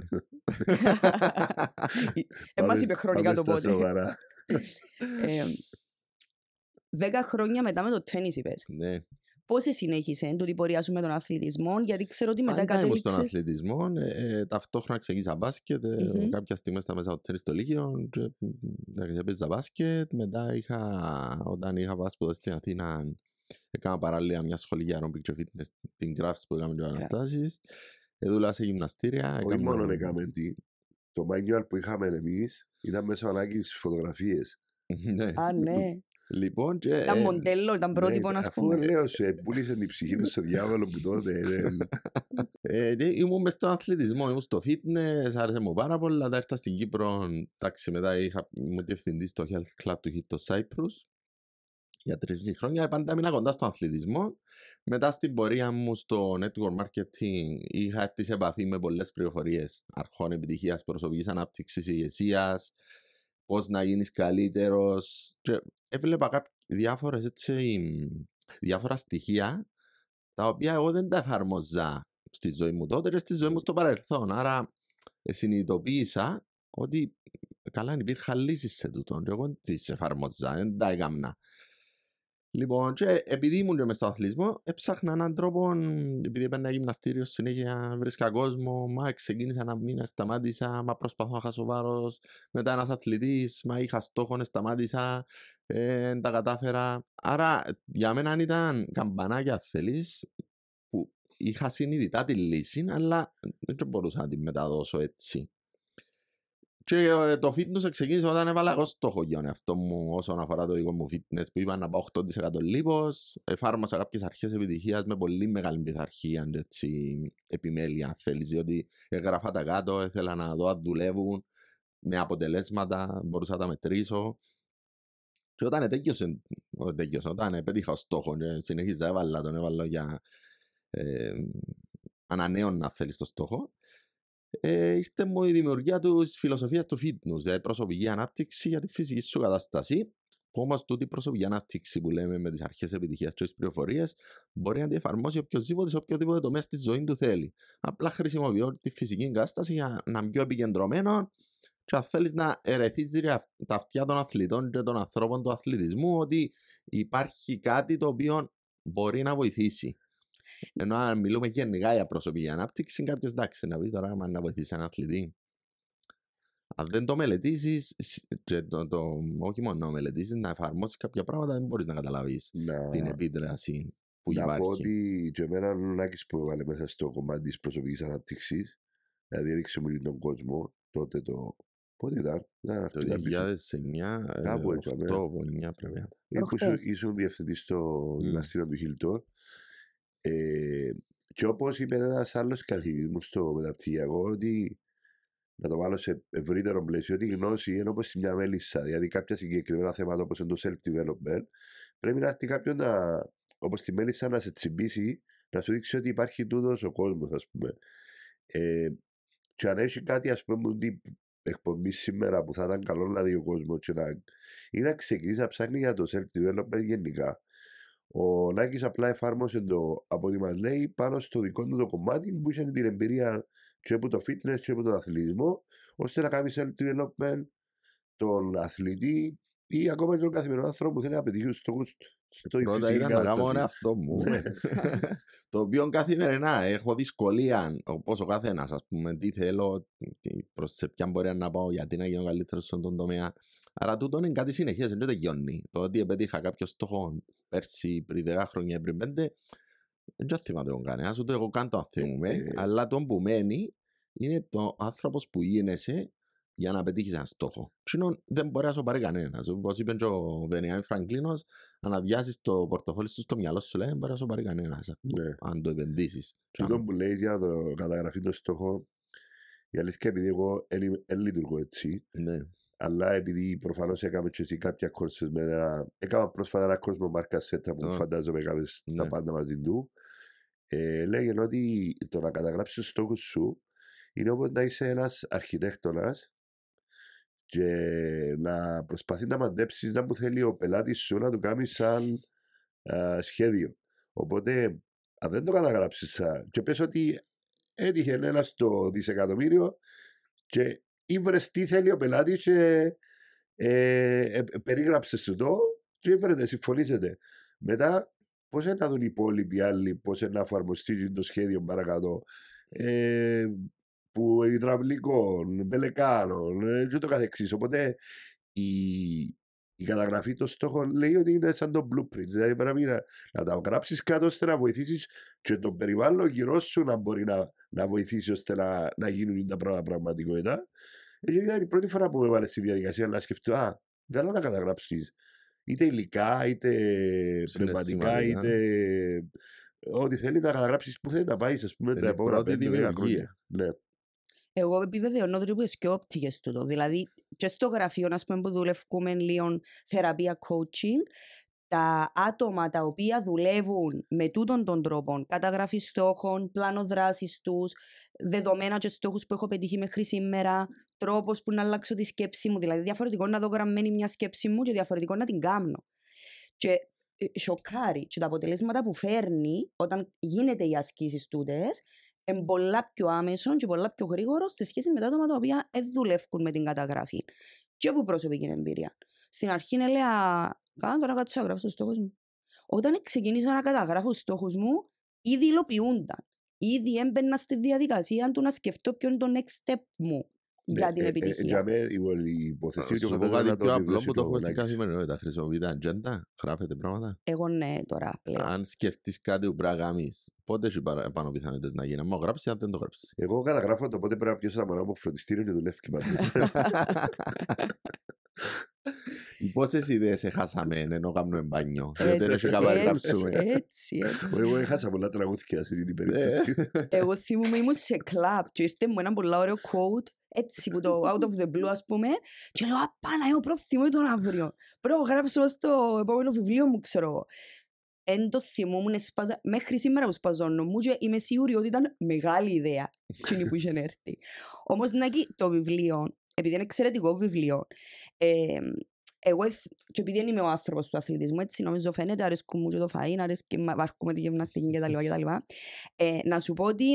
Ε, μας Πάμε- είπε χρονικά πάμε το στα πότε. σοβαρά. [laughs] Ε, Δέκα χρόνια μετά με το τέννις είπες. Ναι. Πώς συνέχισες τούτη πορεία σου με τον αθλητισμό, γιατί ξέρω ότι μετά Πάντα ήμουν στον κατέληξες... αθλητισμό. Ε, ε, ταυτόχρονα ξεκίνησα μπάσκετ. Ε, Μμμ. Κάποια στιγμή στα μέσα από τέννις στο Λύκειο. Και, εντάξει, έπαιζα μπάσκετ. Μετά είχα, όταν είχα πάει σπουδές στην Αθήνα, έκανα παράλληλα μια σχολή για aerobic και fitness, την Crafts που έκαμε και αναστάσεις. Ε, δούλευα σε γυμναστήρια. Όχι έκανα- μόνο έκαμε τι. Το manual που είχαμε εμείς ήταν μέσω ανάγκης φωτογραφίες. [laughs] ναι. Α, ναι. Λοιπόν, και, Ήταν ε, μοντέλο, ήταν πρότυπο, Ναι, ας Αφού πούμε. λέω σου, ε, πούλησε την ψυχή του στο διάβολο που τότε. ε, Ε, ναι, ήμουν μες στον αθλητισμό, ήμουν στο fitness, άρεσε μου πάρα πολλά. Τα ήρθα στην Κύπρο, εντάξει, μετά είχα, ήμουν διευθυντής στο Health Club του Hito Cyprus για τρεις μισή χρόνια. Πάντα έμεινα κοντά στον αθλητισμό. Μετά στην πορεία μου στο network marketing είχα έρθει σε επαφή με πολλές πληροφορίες αρχών επιτυχίας, προσωπικής ανάπτυξης, ηγεσίας, πώς να γίνεις καλύτερος. Και έβλεπα κάποιες διάφορες έτσι, διάφορα στοιχεία τα οποία εγώ δεν τα εφαρμοζά στη ζωή μου τότε και στη ζωή μου στο παρελθόν. Άρα ε, συνειδητοποίησα ότι καλά υπήρχαν λύσεις σε τούτο και εγώ δεν τις εφαρμοζά, δεν τα έκανα. Λοιπόν, και επειδή ήμουν και μες στο αθλητισμό, έψαχνα έναν τρόπο, επειδή έπαιρνα γυμναστήριο συνέχεια, βρίσκα κόσμο, μα ξεκίνησα ένα μήνα, σταμάτησα, μα προσπαθώ να χάσω βάρος, μετά ένας αθλητής, μα είχα στόχο, σταμάτησα, ε, τα κατάφερα. Άρα, για μένα ήταν καμπανάκια θέλεις, που είχα συνειδητά τη λύση, αλλά δεν μπορούσα να τη μεταδώσω έτσι. Και ε, το fitness ξεκίνησε όταν έβαλα εγώ στόχο για τον εαυτό μου όσον αφορά το δικό μου fitness που είπα να πάω 8% λίπος. Εφάρμοσα κάποιες αρχές επιτυχίας με πολύ μεγάλη πειθαρχία έτσι, επιμέλεια θέλεις διότι έγραφα τα κάτω, ήθελα να δω αν δουλεύουν με αποτελέσματα, μπορούσα να τα μετρήσω. Και όταν τέτοιος, όταν πέτυχα στόχος και συνεχίζα έβαλα τον έβαλα για ε, ανανέων να θέλεις το στόχο ε, ήρθε μου η δημιουργία της φιλοσοφίας του fitness, ε, προσωπική ανάπτυξη για τη φυσική σου κατάσταση. Όμω, τούτη η προσωπική ανάπτυξη που λέμε με τις αρχές επιτυχίας και τις πληροφορίες μπορεί να τη εφαρμόσει οποιοδήποτε σε οποιοδήποτε τομέα στη ζωή του θέλει. Απλά χρησιμοποιώ τη φυσική κατάσταση για να είμαι πιο επικεντρωμένο και αν θέλεις να ερεθίζεις τα αυτιά των αθλητών και των ανθρώπων του αθλητισμού ότι υπάρχει κάτι το οποίο μπορεί να βοηθήσει. Ενώ αν μιλούμε γενικά για προσωπική ανάπτυξη, κάποιος εντάξει να πει τώρα άμα να βοηθήσει έναν αθλητή. Αν δεν το μελετήσεις, το, το, όχι μόνο να μελετήσεις, να εφαρμόσεις κάποια πράγματα, δεν μπορείς να καταλάβεις την επίδραση που να υπάρχει. Να πω ότι και εμένα ο που έβαλε μέσα στο κομμάτι της προσωπικής ανάπτυξης, δηλαδή έδειξε μου τον κόσμο τότε το. Πότε ήταν, το 2009, κάπου 8-9 πρέπει. Ήσουν διευθυντής στο γυμναστήριο του Χιλτών ε, και όπω είπε ένα άλλο καθηγητή μου στο μεταπτυχιακό, ότι να το βάλω σε ευρύτερο πλαίσιο, ότι η γνώση είναι όπω μια μέλισσα. Δηλαδή, κάποια συγκεκριμένα θέματα όπω το self-development, πρέπει να έρθει κάποιον να, όπω τη μέλισσα, να σε τσιμπήσει, να σου δείξει ότι υπάρχει τούτο ο κόσμο, α πούμε. Ε, και αν έχει κάτι, α πούμε, ότι εκπομπή σήμερα που θα ήταν καλό να δει ο κόσμο, ή να ξεκινήσει να ψάχνει για το self-development γενικά. Ο Νάκης απλά εφάρμοσε το από ό,τι μας λέει πάνω στο δικό του το κομμάτι που είχε την εμπειρία και από το fitness και από τον αθλητισμό, ώστε να κάνει self-development τον αθλητή ή ακόμα και τον καθημερινό άνθρωπο που θέλει να πετύχει τους στόχους στο Πρώτα ήταν να κάνω αυτό μου. Ναι. το οποίο καθημερινά έχω δυσκολία όπω ο καθένα, α πούμε, τι θέλω, προ σε ποια μπορεί να πάω, γιατί να γίνω καλύτερο στον τομέα. Άρα τούτο είναι κάτι συνεχέ, δεν τελειώνει. Το ότι επέτυχα κάποιο στόχο πέρσι πριν 10 χρόνια πριν 5, δεν θυμάται τον κανένα, ούτε εγώ καν το θυμούμαι, ε, ε. αλλά το που μένει είναι το άνθρωπο που γίνεσαι για να πετύχεις ένα στόχο. Σύνον δεν μπορεί να σου πάρει κανένας. Όπως είπε και ο Βενιάμι Φραγκλίνος, αν αδειάσει το πορτοφόλι σου στο μυαλό σου, λέει δεν μπορεί να σου πάρει κανένας. Ναι. Αν το επενδύσεις. Και αυτό που λέει για το καταγραφή το στόχο, η αλήθεια επειδή εγώ δεν λειτουργώ έτσι. Ναι. Αλλά επειδή προφανώς έκαμε και εσύ κάποια κόρσε με ένα. Έκανα πρόσφατα ένα κόσμο μάρκα σέτα που oh. φαντάζομαι έκαμες ναι. τα πάντα μαζί του. Ε, λέγεται ότι το να καταγράψεις τους στόχους σου είναι όπως να είσαι ένας αρχιτέκτονας και να προσπαθεί να μαντέψεις να που θέλει ο πελάτης σου να το κάνεις σαν α, σχέδιο. Οπότε, αν δεν το καταγράψεις, και πες ότι έτυχε ένα στο δισεκατομμύριο και ήβρες τι θέλει ο πελάτης και ε, ε, περίγραψες σου το και ήβρετε, συμφωνήσετε. Μετά, πώς να δουν οι υπόλοιποι άλλοι, πώς να εφαρμοστεί το σχέδιο παρακάτω. Ε, που υδραυλικών, μπελεκάνων ε, και το καθεξής. Οπότε η, η καταγραφή των στόχων λέει ότι είναι σαν το blueprint. Δηλαδή πρέπει να, να τα γράψεις κάτω ώστε να βοηθήσεις και τον περιβάλλον γύρω σου να μπορεί να, να βοηθήσει ώστε να, να γίνουν τα πράγματα πραγματικότητα. Και ήταν η πρώτη φορά που με έβαλε στη διαδικασία να σκεφτώ, Α, θέλω να καταγράψεις είτε υλικά, είτε πνευματικά, είτε ό,τι θέλεις να καταγράψεις που θέλει να πάει, ας πούμε, τα επόμενα πέντε χρόνια. Ναι. Εγώ επιβεβαιώνω ότι είναι και όπτικες τούτο. Δηλαδή, και στο γραφείο ας πούμε, που δουλεύουμε λίγο θεραπεία coaching, τα άτομα τα οποία δουλεύουν με τούτον τον τρόπο, καταγραφή στόχων, πλάνο δράσης τους, δεδομένα και στόχους που έχω πετύχει μέχρι σήμερα, τρόπος που να αλλάξω τη σκέψη μου. Δηλαδή, διαφορετικό να δω γραμμένη μια σκέψη μου και διαφορετικό να την κάνω. Και ε, σοκάρει και τα αποτελέσματα που φέρνει όταν γίνεται οι ασκήσεις τούτες είναι πολλά πιο άμεσο και πολλά πιο γρήγορο σε σχέση με τα άτομα τα οποία δεν δουλεύουν με την καταγραφή. Και από προσωπική εμπειρία. Στην αρχή έλεγα, κάνω τώρα κάτι να γράψω στόχους μου. Όταν ξεκίνησα να καταγράφω στόχους μου, ήδη υλοποιούνταν. Ήδη έμπαινα στη διαδικασία του να σκεφτώ ποιο είναι το next step μου για την Ε, ε, επιτυχία. Για μέ, η υπόθεση Σου πω ότι κάτι να πιο απλό βεβαιώσει που το το έχουμε στην Nike. καθημερινότητα. Χρησιμοποιείτε ατζέντα, γράφετε πράγματα. Εγώ ναι τώρα πλέον. Αν σκεφτείς κάτι που πρέπει να κάνεις, πότε έχει παρα- πάνω πιθανότητες να γίνει. Μα γράψεις αν δεν το γράψεις. Εγώ καταγράφω το πότε πρέπει να πιέσω τα μωρά μου φροντιστήριο και δουλεύει πάντως. [laughs] Πόσες ιδέες έχασαμε ενώ κάνουμε μπάνιο; Γιατί δεν Έτσι, έχει κάπου να έτσι, γράψουμε. έτσι, έτσι. Εγώ έχασα πολλά [laughs] τραγούδια σε αυτή την περίπτωση. Εγώ θυμούμαι ήμουν σε κλαμπ και ήρθε μου ένα πολύ ωραίο quote έτσι που το out of the blue ας πούμε και λέω απάνα εγώ πρόθυμο τον αύριο πρέπει να γράψω στο επόμενο βιβλίο μου ξέρω εγώ Εν το θυμούμουν σπαζα... μέχρι σήμερα που σπαζώνω μου και είμαι σίγουρη ότι ήταν μεγάλη ιδέα [laughs] εκείνη που είχε έρθει. Όμως Νάκη το βιβλίο, επειδή είναι εξαιρετικό βιβλίο, ε, εγώ εθ- και επειδή δεν είμαι ο άνθρωπος του αθλητισμού, έτσι νομίζω φαίνεται, αρέσκουν μου και το φαΐν, αρέσκει μου βαρκούμε τη γυμναστική κτλ. κτλ. Ε, να σου πω ότι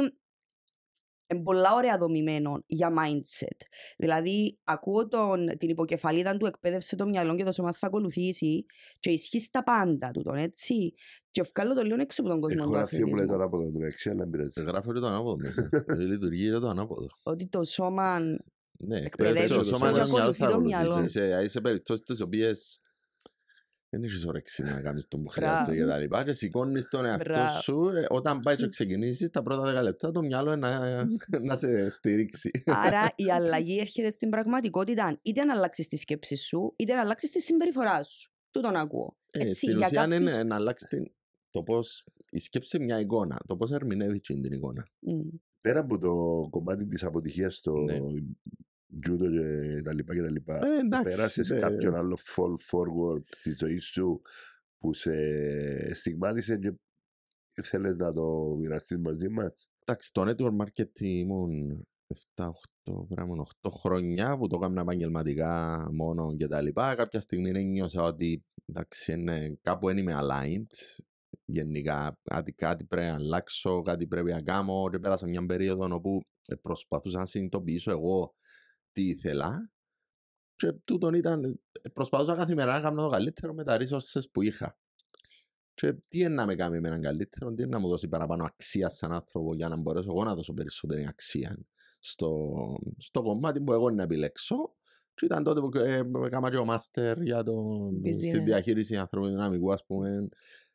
είναι πολλά ωραία δομημένο για mindset. Δηλαδή, ακούω τον, την υποκεφαλίδα του εκπαίδευσε το μυαλό και το σώμα θα ακολουθήσει και ισχύει στα πάντα του, τον, έτσι. Και βγάλω το λίγο έξω από τον κόσμο Έχω του ένα θείο μου λέει το αθλητισμού. ανάποδο το μεταξύ, αλλά δεν πειράζει. Γράφω και το ανάποδο μέσα. Δηλαδή [laughs] λειτουργεί και το ανάποδο. Ότι το σώμα Ναι, Εκπαιδεύεις εκπαιδεύεις το το σώμα και και το μυαλό θα ακολουθεί το ακολουθήσει. μυαλό. Είσαι- Είσαι περιπτώσεις τις οποίες δεν έχεις όρεξη να κάνεις τον που Μπράβο. χρειάζεται και τα λοιπά και σηκώνεις τον εαυτό Μπράβο. σου ε, όταν πάει και ξεκινήσεις τα πρώτα δέκα λεπτά το μυαλό είναι να, [laughs] να σε στηρίξει. Άρα η [laughs] αλλαγή έρχεται στην πραγματικότητα είτε να αλλάξεις τη σκέψη σου, είτε να αλλάξεις τη συμπεριφορά σου. Του τον ακούω. Ε, Έτσι, στην για ουσία κάποιους- είναι να αλλάξεις την- το πώς η σκέψη είναι μια εικόνα, το πώς ερμηνεύεις εκείνη την εικόνα. Μμ. Πέρα από το κομμάτι της αποτυχίας στο Ναι. Judo και τα λοιπά και τα λοιπά, Ε, εντάξει, πέρασες ναι. κάποιον άλλο fall forward στη ζωή σου που σε στιγμάτισε και θέλεις να το μοιραστείς μαζί μας; Εντάξει, το network marketing ήμουν 7-8 πράγμα, 8 χρόνια που το έκανα επαγγελματικά μόνο και τα λοιπά. Κάποια στιγμή ένιωσα ότι εντάξει, είναι, κάπου δεν είμαι aligned. Γενικά κάτι, κάτι πρέπει να αλλάξω, κάτι πρέπει να κάνω και πέρασα μια περίοδο όπου προσπαθούσα να συνειδητοποιήσω εγώ τι ήθελα και τούτον ήταν, προσπαθούσα καθημερινά να κάνω το καλύτερο με τα resources που είχα. Και τι είναι να με κάνει με έναν καλύτερο, τι είναι να μου δώσει παραπάνω αξία σαν άνθρωπο για να μπορέσω εγώ να δώσω περισσότερη αξία στο, στο κομμάτι που εγώ να επιλέξω. Και ήταν τότε που ε, έκανα και ο μάστερ για το, στη Business. διαχείριση ανθρώπινου δυναμικού, ας πούμε,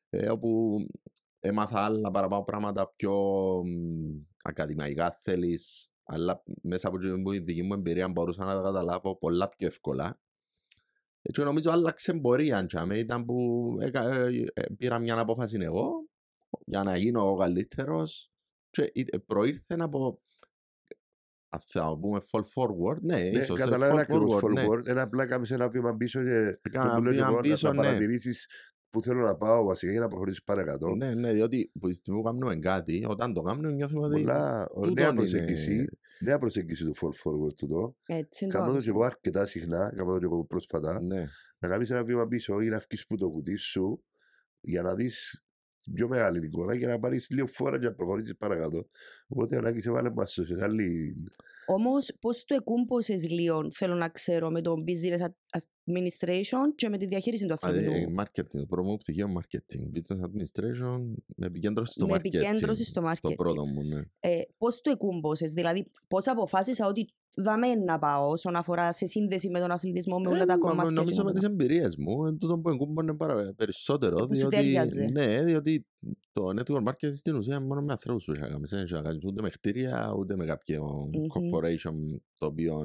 ε, όπου έμαθα άλλα παραπάνω πράγματα πιο μ, ακαδημαϊκά θέλεις, αλλά μέσα από την δική μου εμπειρία μπορούσα να τα καταλάβω πολλά πιο εύκολα. Ε, Και νομίζω άλλαξε πορεία. τζάμε. Ήταν που έκα- ε, ε, πήρα μια απόφαση εγώ για να γίνω ο καλύτερος. Και ε, προήρθε από. Αν θα πούμε fall forward, ναι, Ναι, ίσως. ε, καταλάβαινα fall ακριβώς forward, ναι. forward. Ένα απλά κάνεις ένα βήμα πίσω και Έκανα το που λέω και βήμα εγώ, να- πίσω, να ναι. παρατηρήσεις που θέλω να πάω βασικά για να προχωρήσεις παρακάτω. Ναι, ναι, διότι που τη στιγμή που κάνουμε κάτι, όταν το κάνουμε νιώθουμε ότι. Πολλά τούτον νέα είναι- προσέγγιση, νέα προσέγγιση του fall forward τούτο. Έτσι είναι το Κάνω το άλλο. και εγώ αρκετά συχνά, κάνω το και εγώ πρόσφατα. Ναι. να κάνεις ένα βήμα πίσω ή να βγεις που το κουτί σου για να δεις πιο μεγάλη εικόνα και να πάρεις λίγο φόρα και να προχωρήσεις παρακάτω. Οπότε ο Νάκης έβαλε μας σε άλλη... Όμως, πώς το εκούμποσες λίγο, θέλω να ξέρω, με το business administration και με τη διαχείριση του Δηλαδή, ανθρώπινου. marketing, το πρώτο μου πτυχίο marketing. Business administration με επικέντρωση στο Με marketing. επικέντρωση στο Το marketing. πρώτο μου, ναι. Ε, πώς το εκούμποσες, δηλαδή πώς αποφάσισα ότι δαμέ να πάω όσον αφορά σε σύνδεση με τον αθλητισμό, με όλα Ε, τα μα- κομμάτια. Νομίζω και με όλα. τις εμπειρίες μου, ε, τούτο που εγκούμπανε παρα- περισσότερο. Που σου διότι, τέριαζε. ναι, διότι το network marketing στην ουσία είναι μόνο με ανθρώπους που είχα κάνει. Δεν είχα κάνει ούτε με κτίρια, ούτε με κάποιο Μμμ. corporation το οποίο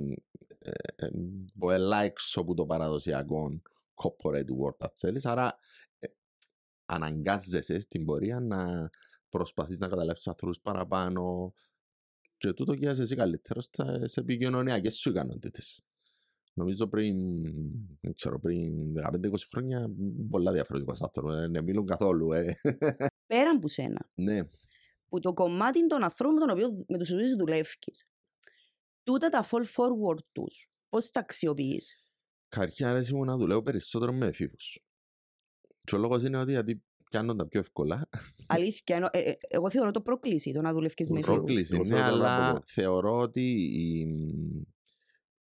ε, ε, μπορεί να έξω από το παραδοσιακό corporate world, αν θέλεις. Άρα ε, αναγκάζεσαι στην πορεία να προσπαθείς να καταλάβεις τους ανθρώπους παραπάνω και τούτο και εσύ καλύτερος στα- σε επικοινωνιακές σου ικανότητες. Νομίζω πριν, δεν ξέρω, πριν 15-20 χρόνια πολλά διαφορετικός άνθρωπος, ε, δεν μιλούν καθόλου. Ε. Πέραν από σένα, ναι, που το κομμάτι των ανθρώπων με, τον οποίο, με τους οποίους δουλεύεις, τούτα τα fall forward τους, πώς τα αξιοποιείς; καρχιά αρέσει μου να δουλεύω περισσότερο με εφήβους. Και ο λόγος είναι ότι γιατί πιάνουν τα πιο εύκολα. Αλήθεια, ενώ, ε, ε, εγώ θεωρώ το πρόκληση το να δουλεύεις με Προ- εφήβους. Πρόκληση, εγώ ναι, θέλω να αλλά πω. θεωρώ ότι οι,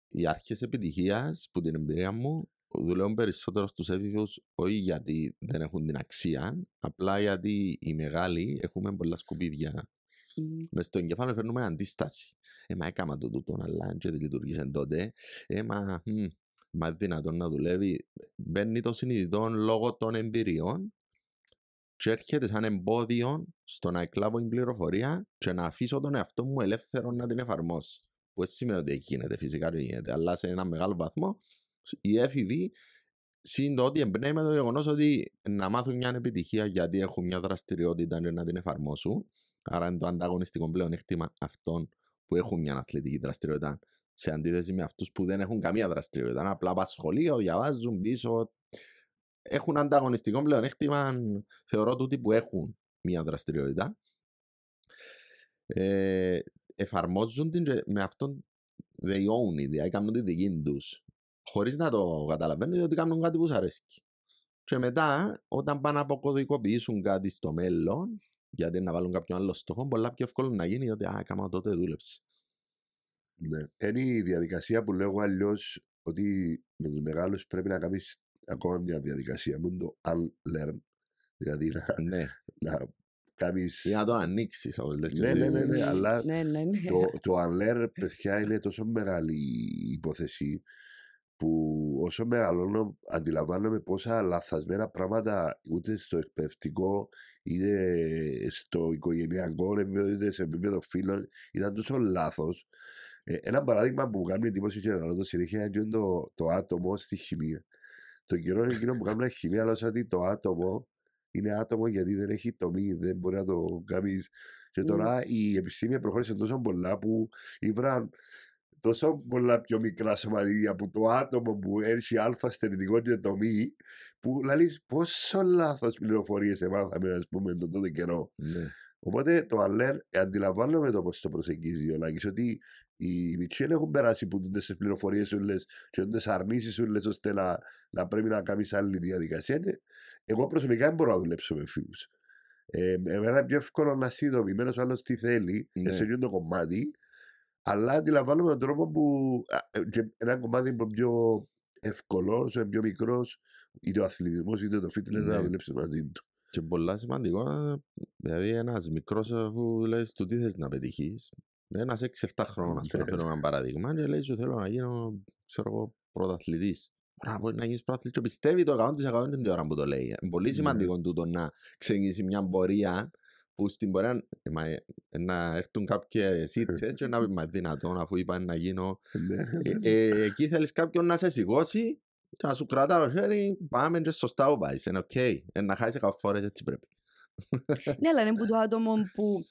οι αρχές επιτυχίας που την εμπειρία μου δουλεύουν περισσότερο στους έφηβους όχι γιατί δεν έχουν την αξία, απλά γιατί οι μεγάλοι έχουμε πολλά σκουπίδια. Μμ. Μες στο εγκέφαλο φέρνουμε αντίσταση. Ε, μα έκαμα το τούτο, αλλά και δεν λειτουργήσε τότε. Ε, μα, μ, μα δυνατόν να δουλεύει. Μπαίνει το συνειδητό λόγω των εμπειριών και έρχεται σαν εμπόδιο στο να εκλάβω την πληροφορία και να αφήσω τον εαυτό μου ελεύθερο να την εφαρμόσω. Που δεν σημαίνει ότι γίνεται, φυσικά δεν γίνεται, αλλά σε ένα μεγάλο βαθμό οι έφηβοι συν το ότι εμπνέει με το γεγονός ότι να μάθουν μια επιτυχία γιατί έχουν μια δραστηριότητα και να την εφαρμόσουν. Άρα είναι το ανταγωνιστικό πλεονέκτημα αυτών που έχουν μια αθλητική δραστηριότητα σε αντίθεση με αυτούς που δεν έχουν καμία δραστηριότητα. Είναι απλά πας σχολείο, διαβάζουν πίσω. Έχουν ανταγωνιστικό πλεονέκτημα, θεωρώ τούτοι που έχουν μια δραστηριότητα. Ε, εφαρμόζουν την και με αυτόν they own it, δηλαδή κάνουν τη δική τους. Χωρίς να το καταλαβαίνουν ότι κάνουν κάτι που του αρέσει. Και μετά, όταν πάνε να αποκωδικοποιήσουν κάτι στο μέλλον, γιατί να βάλουν κάποιον άλλο στόχο, πολλά πιο εύκολο να γίνει ότι Α, κάμα τότε δούλεψε. Ναι. Είναι η διαδικασία που λέω αλλιώς ότι με τους μεγάλους πρέπει να κάνεις ακόμα μια διαδικασία που είναι το unlearn. Δηλαδή να, ναι, να κάνεις. ή να το ανοίξεις, όπως λες. και Ναι, εσύ. ναι, ναι, ναι, αλλά Ναι, ναι, ναι. το, το unlearn, παιδιά, είναι τόσο μεγάλη υπόθεση που όσο μεγαλώνω αντιλαμβάνομαι πόσα λαθασμένα πράγματα ούτε στο εκπαιδευτικό είτε στο οικογενειακό επίπεδο είτε σε επίπεδο φίλων ήταν τόσο λάθος. Ε, ένα παράδειγμα που μου κάνει εντύπωση και να το συνέχεια είναι το, το άτομο στη χημεία. Το καιρό εκείνο που κάνουμε χημεία αλλά ότι το άτομο είναι άτομο γιατί δεν έχει τομή, δεν μπορεί να το κάνεις. Και τώρα η επιστήμη προχώρησε τόσο πολλά που ήβραν τόσο πολλά πιο μικρά σωματίδια από το άτομο που έχει αλφα στερητικό και τομή που λαλείς πόσο λάθος πληροφορίες εμάθαμε ας πούμε τον τότε καιρό. Ναι. Οπότε το alert ε, αντιλαμβάνομαι το πώς το προσεγγίζει ο Λάκης ότι οι μητσοί δεν έχουν περάσει που τούντες τις πληροφορίες ούλες και τούντες αρνήσεις ούλες ώστε να, να πρέπει να κάνεις άλλη διαδικασία. Ε, Εγώ προσωπικά δεν μπορώ να δουλέψω με φίλους. Ε, εμένα είναι πιο εύκολο να συνειδητοποιημένο ο άλλος τι θέλει Ναι. σε εκείνο το κομμάτι αλλά αντιλαμβάνομαι τον τρόπο που α, ε, και ένα κομμάτι που είναι πιο εύκολο, όσο είναι πιο μικρός, είτε ο αθλητισμός είτε το fitness Ναι. να δουλέψεις μαζί του. Και πολλά σημαντικό, ε, δηλαδή ένας μικρός αφού λέει του τι θες να πετύχεις, ένας 6-7 χρόνια, ας Ναι. πούμε, φέρω ένα παράδειγμα, και λέει σου θέλω να γίνω, ξέρω εγώ, πρωταθλητής. Να μπορεί να γίνεις πρωταθλητής και πιστεύει το 100% την ώρα που το λέει. Είναι πολύ Ναι. σημαντικό τούτο να ξεκινήσει μια πορεία που στην πορεία ε, μα, ε, να έρθουν κάποιες ήττες και να [laughs] πεις μα δυνατόν αφού είπα να γίνω Ναι. ε, ε, εκεί θέλεις κάποιον να σε σηκώσει και να σου κρατά το χέρι, πάμε και σωστά που πάει. Είναι οκ. Ε, να χάσεις 100 φορές έτσι πρέπει. Ναι, αλλά είναι που το άτομο που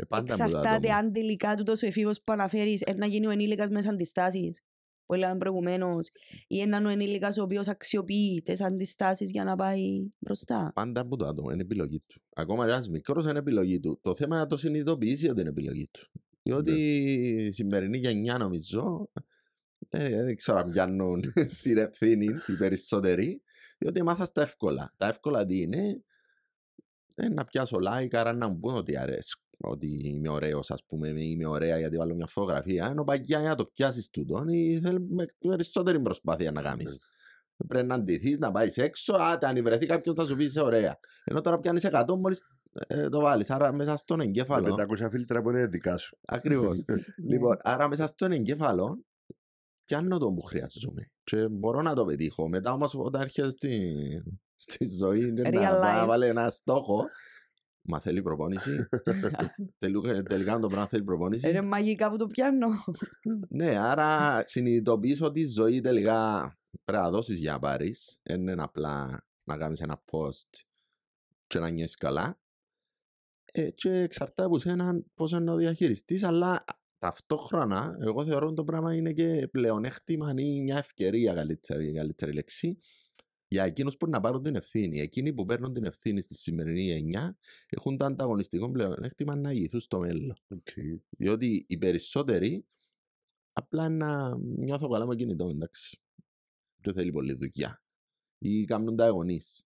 Ε, πάντα μου το εξαρτάται άτομο. αν τελικά τούτος ο εφήβος που αναφέρεις ε, να γίνει ο ενήλικας μέσα αντιστάσεις που έλεγαμε προηγουμένως ή έναν ο ενήλικας ο οποίος αξιοποιεί τις αντιστάσεις για να πάει μπροστά. Πάντα από το άτομο, είναι επιλογή του. Ακόμα και ένας μικρός είναι επιλογή του. Το θέμα είναι να το συνειδητοποιήσει ότι είναι επιλογή του. Διότι η σημερινή γενιά νομίζω ε, δεν ξέρω αν πιάνουν [laughs] την ευθύνη οι περισσότεροι, διότι μάθας τα εύκολα. Τα εύκολα τι είναι, ε, να πιάσω like, άρα να μου πούν ότι αρέσει. Ότι είμαι ωραίος, ας πούμε, ή είμαι ωραία γιατί βάλω μια φωτογραφία. Ενώ παγιά για να το πιάσεις τούτον, ή θέλει με περισσότερη προσπάθεια να κάνεις. Πρέπει να αντιθείς, να πάεις έξω. Α, αν βρεθεί κάποιος να σου πει είσαι ωραία. Ενώ τώρα πιάνεις 100 μόλις ε, το βάλεις. Άρα μέσα στον εγκέφαλο. Με 500 φίλτρα που είναι δικά σου. Ακριβώς. [laughs] Ναι. λοιπόν, άρα μέσα στον εγκέφαλο πιάνω το που χρειάζομαι. Και μπορώ να το πετύχω. Μετά όμως όταν έρχεσαι στη, στη ζωή είναι Real να, να life. βάλει ένα στόχο. Μα θέλει προπόνηση. [laughs] Τελου- τελικά το πράγμα θέλει προπόνηση. Είναι μαγικά που το πιάνω. Ναι, άρα συνειδητοποιείς ότι η ζωή τελικά πρέπει να δώσεις για να πάρεις. Δεν είναι απλά να κάνεις ένα post και να νιώσεις καλά. Ε, και εξαρτάται από σένα πώς είναι να το διαχειριστείς, αλλά ταυτόχρονα εγώ θεωρώ ότι το πράγμα είναι και πλεονέκτημα ή μια ευκαιρία καλύτερη, καλύτερη λέξη για εκείνους που να πάρουν την ευθύνη. Εκείνοι που παίρνουν την ευθύνη στη σημερινή γενιά έχουν το ανταγωνιστικό πλεονέκτημα να ηγηθούν στο μέλλον. Okay. Διότι οι περισσότεροι απλά να νιώθω καλά με κινητό, εντάξει. Δεν θέλει πολλή δουλειά. Ή κάνουν τα αγωνείς.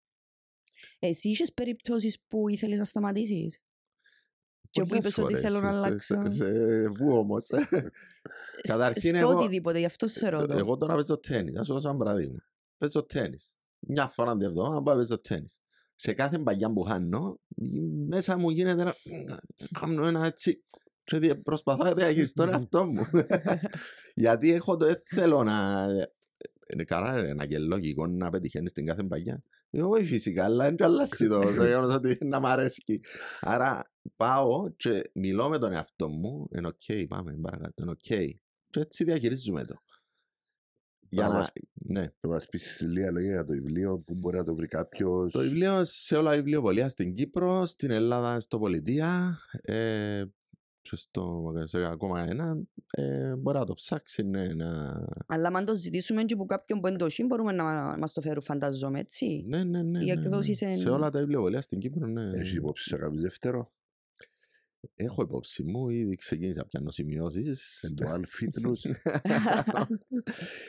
Εσύ είχες περιπτώσεις που ήθελες να σταματήσεις; Και που Πολλές είπες ότι φορές. θέλω να Σε- σε- αλλάξω. σε- Πού όμως. Καταρχήν Στο εγώ- οτιδήποτε, γι' αυτό σε ρωτώ. Εγώ τώρα παίζω τέννις, να σου δώσω ένα παράδειγμα. Παίζω τέννις. Μια φορά την εβδομάδα πάω παίζω τέννις. Σε κάθε μπαγιά που χάνω, μέσα μου γίνεται να... Κάνω ένα έτσι... Και δι- προσπαθώ να διαχειριστώ τον εαυτό μου. [laughs] Γιατί έχω το... Δεν θέλω να... Είναι καλά ρε, ένα και λογικό να πετυχαίνεις στην κάθε μπαλιά. Εγώ όχι φυσικά, αλλά είναι και αλλάζει το, το [laughs] γεγονός ότι να μ' αρέσει. Άρα πάω και μιλώ με τον εαυτό μου, είναι οκ, πάμε παρακάτω, είναι οκ. Και έτσι διαχειρίζουμε το. Για Άρα να... μας- Ναι. Θα μας πεις λίγα λόγια για το βιβλίο που μπορεί να το βρει κάποιος. Το βιβλίο σε όλα τα βιβλιοπολία στην Κύπρο, στην Ελλάδα, στο Πολιτεία ε, και στο σε ακόμα ένα. Ε, μπορεί να το ψάξει, ναι, να... Αλλά αν το ζητήσουμε και από κάποιον που εντοχή μπορούμε να μας το φέρουν φανταζόμαι, έτσι. Ναι, ναι, ναι. Οι ναι, ναι. εκδόσεις Σε εν- όλα τα βιβλιοπολία στην Κύπρο, ναι. Έχεις υπόψη να κάνεις δεύτερο; Έχω υπόψη μου, ήδη ξεκίνησα να πιάνω σημειώσεις. Εν το unfitness. [laughs]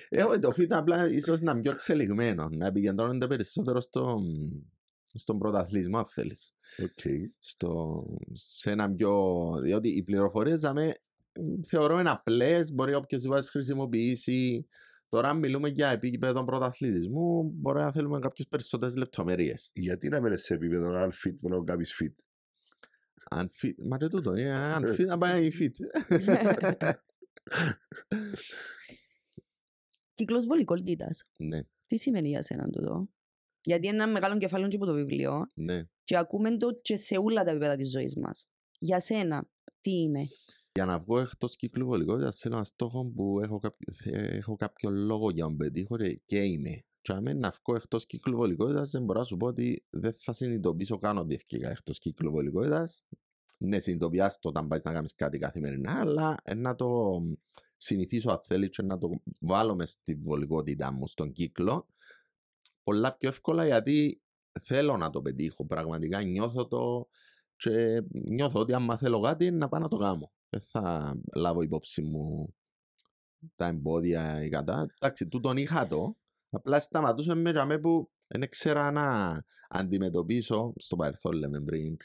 Έχω το φίτα απλά ίσως να είναι πιο εξελιγμένο, να επικεντρώνεται περισσότερο στο, στον πρωταθλητισμό, αν θέλεις. Οκ. Στο, σε ένα πιο... Διότι οι πληροφορίες δαμε, θεωρώ είναι απλές, μπορεί όποιος να τις χρησιμοποιήσει. Τώρα αν μιλούμε για επίπεδο πρωταθλητισμού, μπορεί να θέλουμε κάποιες περισσότερες λεπτομέρειες. Γιατί να μένεις σε επίπεδο unfit με να κάνεις fit; Αν fit, μα και τούτο, ε, αν fit να πάει fit. Κύκλος βολικότητας. ναι, Τι σημαίνει για σένα τούτο; Γιατί είναι ένα μεγάλο κεφάλαιο και από το βιβλίο ναι. και ακούμε το και σε όλα τα επίπεδα της ζωής μας. Για σένα, τι είναι; Για να βγω εκτός κύκλου βολικότητα, θέλω ένα στόχο που έχω, κάποιο, θε- έχω κάποιο λόγο για να πετύχω και- και είμαι. Και αν να βγω εκτός κύκλου βολικότητα, δεν μπορώ να σου πω ότι δεν θα συνειδητοποιήσω καν ότι ευκαιρία εκτός κύκλου βολικότητα. Ναι, συνειδητοποιάς το όταν πάεις να κάνεις κάτι καθημερινά, αλλά ε, να το συνηθίσω αν θέλεις και να το βάλω μες στη βολικότητά μου στον κύκλο. Πολλά πιο εύκολα γιατί θέλω να το πετύχω. Πραγματικά νιώθω το και νιώθω ότι άμα θέλω κάτι να πάω να το κάνω. Δεν θα λάβω υπόψη μου τα εμπόδια ή κατά. Εντάξει, τούτον είχα το. Απλά σταματούσε με για που δεν ξέρα να αντιμετωπίσω στο παρελθόν λέμε πριν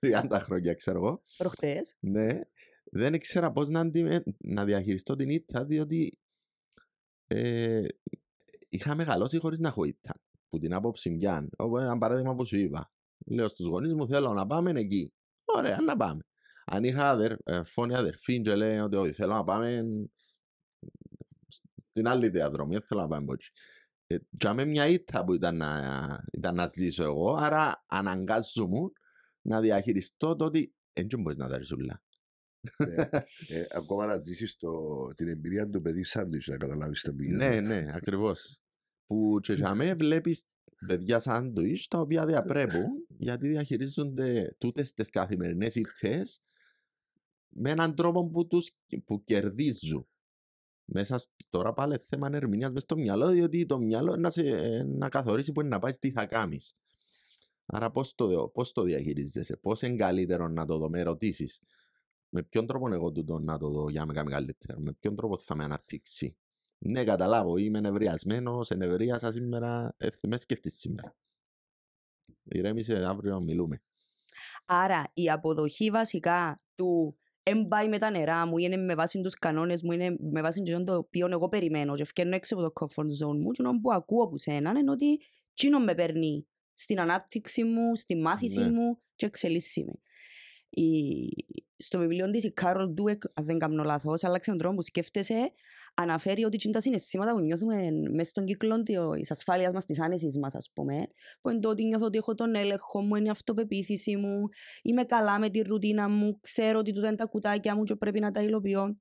[laughs] 30 χρόνια ξέρω εγώ. Προχτές. Ναι, δεν ήξερα πώς να, αντιμε... να διαχειριστώ την ήττα διότι ε, είχα μεγαλώσει χωρίς να έχω ήττα. Που την άποψη μιαν. Όπως ένα παράδειγμα που σου είπα. Λέω στους γονείς μου θέλω να πάμε εκεί. Ωραία, να πάμε. Αν είχα αδερ, ε, φωνή αδερφή και λέει ότι όχι, θέλω να πάμε στην άλλη διαδρομή, δεν θέλω να πάμε από εκεί. Ε, και με μια ήττα που ήταν να, ήταν να ζήσω εγώ, άρα αναγκάζομαι να διαχειριστώ το ότι δεν μπορείς να τα ρίξεις όλα. Ναι. Ε, ακόμα να ζήσεις το, την εμπειρία του παιδί σάντουιτς να καταλάβεις τα πήγαινε. Ναι, ναι, ακριβώς. Που και για μέ βλέπεις παιδιά σάντουιτς τα οποία διαπρέπουν γιατί διαχειρίζονται τούτες τις καθημερινές ήττες με έναν τρόπο που τους που κερδίζουν. Μέσα σ- τώρα πάλι θέμα ερμηνείας μες στο μυαλό διότι το μυαλό να, σε, να καθορίσει που είναι να πάεις τι θα κάνεις. Άρα πώς το, πώς το διαχειρίζεσαι, πώς είναι καλύτερο να το δω, με ρωτήσεις. Με ποιον τρόπο εγώ τούτο να το δω για να με κάνει καλύτερο, με ποιον τρόπο θα με αναπτύξει. Ναι, καταλάβω, είμαι νευριασμένος, ενευρίασα σήμερα, ε, μες σκεφτείς σήμερα. Ηρέμησε, αύριο μιλούμε. Άρα η αποδοχή βασικά του «Εν πάει με τα νερά μου» είναι με βάση τους κανόνες μου, είναι με βάση εκείνο το οποίο εγώ περιμένω και ευκαιρνώ έξω από το comfort zone μου και που ακούω από σένα είναι ότι εκείνο με παίρνει στην ανάπτυξη μου, στη μάθηση Ναι. μου και εξελίσσει με. Η... Στο βιβλίο της η Κάρολ Ντούεκ, αν δεν κάνω λάθος, άλλαξε τον τρόπο που σκέφτεσαι, αναφέρει ότι είναι τα συναισθήματα που νιώθουμε μέσα στον κύκλο της ασφάλειας μας, της άνεσης μας, ας πούμε, που είναι το ότι νιώθω ότι έχω τον έλεγχο μου, είναι η αυτοπεποίθηση μου, είμαι καλά με τη ρουτίνα μου, ξέρω ότι τούτα είναι τα κουτάκια μου και πρέπει να τα υλοποιώ.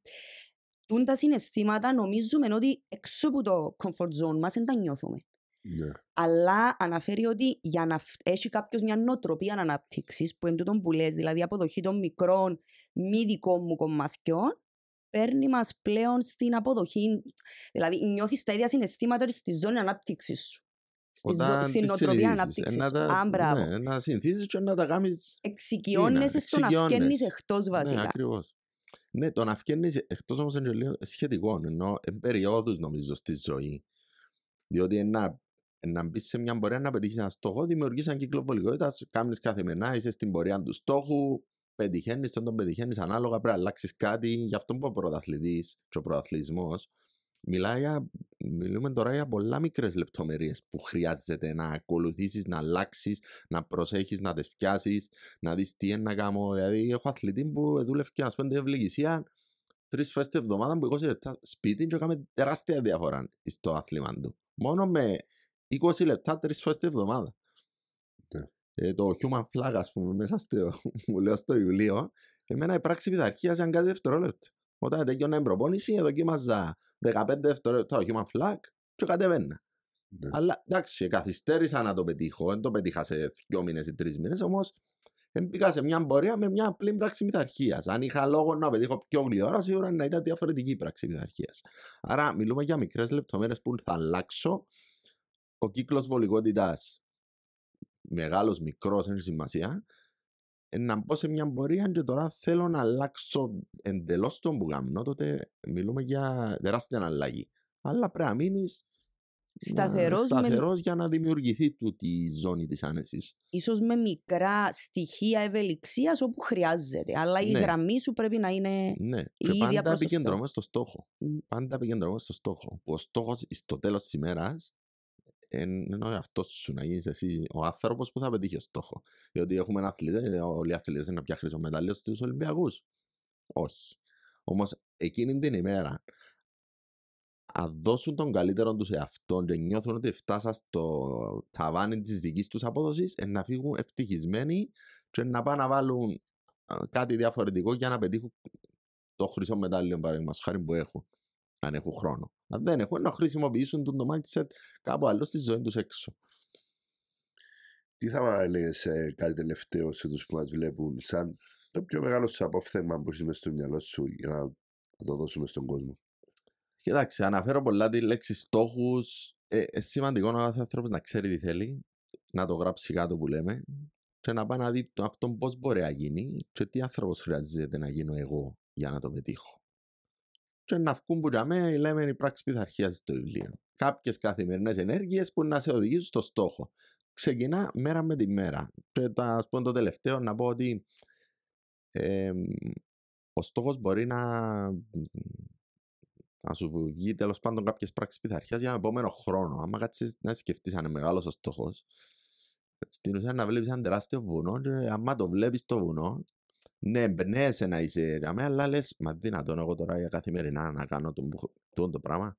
Τούν τα συναισθήματα νομίζουμε ότι έξω από το comfort zone μας δεν τα νιώθουμε. Ναι. Αλλά αναφέρει ότι για να φ- έχει κάποιος μια νοοτροπία ανάπτυξης, που είναι τούτο που λες, δηλαδή αποδοχή των μικρών μη δικών μου κομμάτιων, παίρνει μας πλέον στην αποδοχή. Δηλαδή, νιώθεις τα ίδια συναισθήματα και στη ζώνη ανάπτυξης σου. Στη ζω... Όταν Στην τις νοοτροπία συνηθίσεις, ανάπτυξης ε, να σου. τα- Α, μπράβο. Ναι, να συνηθίσεις και να τα κάνεις Εξοικειώνεσαι στο να εξοικειώνεσαι. βγαίνει εκτός Ναι, βασικά. ακριβώς. Ναι, το να βγαίνεις εκτός όμως είναι και λίγο σχετικό, ενώ εν περιόδους νομίζω στη ζωή. Διότι ένα, να μπεις σε μια πορεία να πετύχεις ένα στόχο, δημιουργείς ένα κύκλο βολικότητα. Κάνεις καθημερινά, είσαι στην πορεία του στόχου, πετυχαίνεις, τον τον πετυχαίνεις ανάλογα. Πρέπει να αλλάξεις κάτι. Γι' αυτό που ο πρωταθλητής και ο πρωταθλητισμός μιλάει για, μιλούμε τώρα για πολλά μικρές λεπτομέρειε που χρειάζεται να ακολουθήσεις, να αλλάξεις, να προσέχεις, να τις πιάσεις, να δεις τι είναι να κάνω. Δηλαδή, έχω αθλητή που δούλευε και να σπέντε ευλογησία τρεις φορές την εβδομάδα που 20 λεπτά σπίτι και έκαμε τεράστια διαφορά στο άθλημα του. Μόνο με 20 λεπτά τρεις φορές την εβδομάδα. Ναι. Ε, το human flag, ας πούμε, μέσα στο, [laughs] μου λέω στο βιβλίο, εμένα η πράξη πειθαρχίας ήταν κάτι δευτερόλεπτο. Όταν τελειώνα την προπόνηση, δοκίμαζα 15 δευτερόλεπτα το human flag και κατεβαίνα. Ναι. Αλλά εντάξει, καθυστέρησα να το πετύχω. Δεν το πετύχα σε δύο μήνες ή τρεις μήνες, όμως μπήκα σε μια πορεία με μια απλή πράξη πειθαρχίας. Αν είχα λόγο να πετύχω πιο γλυόρα, σίγουρα να ήταν διαφορετική η πράξη πειθαρχίας. Άρα, μιλούμε για μικρές λεπτομέρειες που θα αλλάξω. Ο κύκλος βολικότητας, μεγάλος, μικρός, δεν έχει σημασία, ε, να μπω σε μια πορεία και τώρα θέλω να αλλάξω εντελώς τον που κάνω, τότε μιλούμε για τεράστια αλλαγή. Αλλά πρέπει να μείνεις Σταθερός, με, σταθερός για να δημιουργηθεί τούτη η ζώνη της άνεσης. ίσως με μικρά στοιχεία ευελιξίας όπου χρειάζεται. Αλλά η Ναι. γραμμή σου πρέπει να είναι Ναι, η και ίδια πάντα προς το επικεντρωμένο στο στόχο. Μμ. Πάντα επικεντρωμένο στο στόχο. Που ο στόχος στο τέλος της ημέρας είναι ο εαυτός σου να γίνεις εσύ ο άνθρωπος που θα πετύχει ο στόχος. Διότι έχουμε ένα αθλητή, όλοι οι αθλητές είναι πια χρυσό μετάλλιο στους Ολυμπιακούς. Όχι. Όμως εκείνη την ημέρα αν δώσουν τον καλύτερο τους εαυτόν και νιώθουν ότι φτάσα στο ταβάνι της δικής τους απόδοσης ε, να φύγουν ευτυχισμένοι και να πάνε να βάλουν α, κάτι διαφορετικό για να πετύχουν το χρυσό μετάλλιο παραδείγματος χάρη που έχουν αν έχουν χρόνο. Αν δεν έχουν να χρησιμοποιήσουν τον το mindset κάπου άλλο στη ζωή τους έξω. Τι θα μα έλεγε κάτι τελευταίο σε τους που μας βλέπουν, σαν το πιο μεγάλο σου απόφθεγμα που έχεις μες στο μυαλό σου για να, να το δώσουμε στον κόσμο; Κοιτάξτε, αναφέρω πολλά τη λέξη στόχους. Ε, ε, σημαντικό ο κάθε άνθρωπος να ξέρει τι θέλει, να το γράψει κάτω που λέμε και να πάει να δει το αυτό πώς μπορεί να γίνει και τι άνθρωπος χρειάζεται να γίνω εγώ για να το πετύχω. Και να βγουν που για μένα λέμε η πράξη πειθαρχίας στο βιβλίο. Κάποιες καθημερινές ενέργειες που να σε οδηγήσουν στο στόχο. Ξεκινά μέρα με τη μέρα. Και το, ας πούμε το τελευταίο να πω ότι ε, ο στόχος μπορεί να να σου βγει τέλος πάντων κάποιες πράξεις πειθαρχίας για τον επόμενο χρόνο. Άμα κάτσεις να σκεφτείς αν είναι μεγάλος ο στόχος, στην ουσία να βλέπεις ένα τεράστιο βουνό, και άμα το βλέπεις το βουνό, ναι, εμπνέεσαι να είσαι γραμμέ, αλλά λες, μα δυνατόν εγώ τώρα για καθημερινά να κάνω το, το, το πράγμα.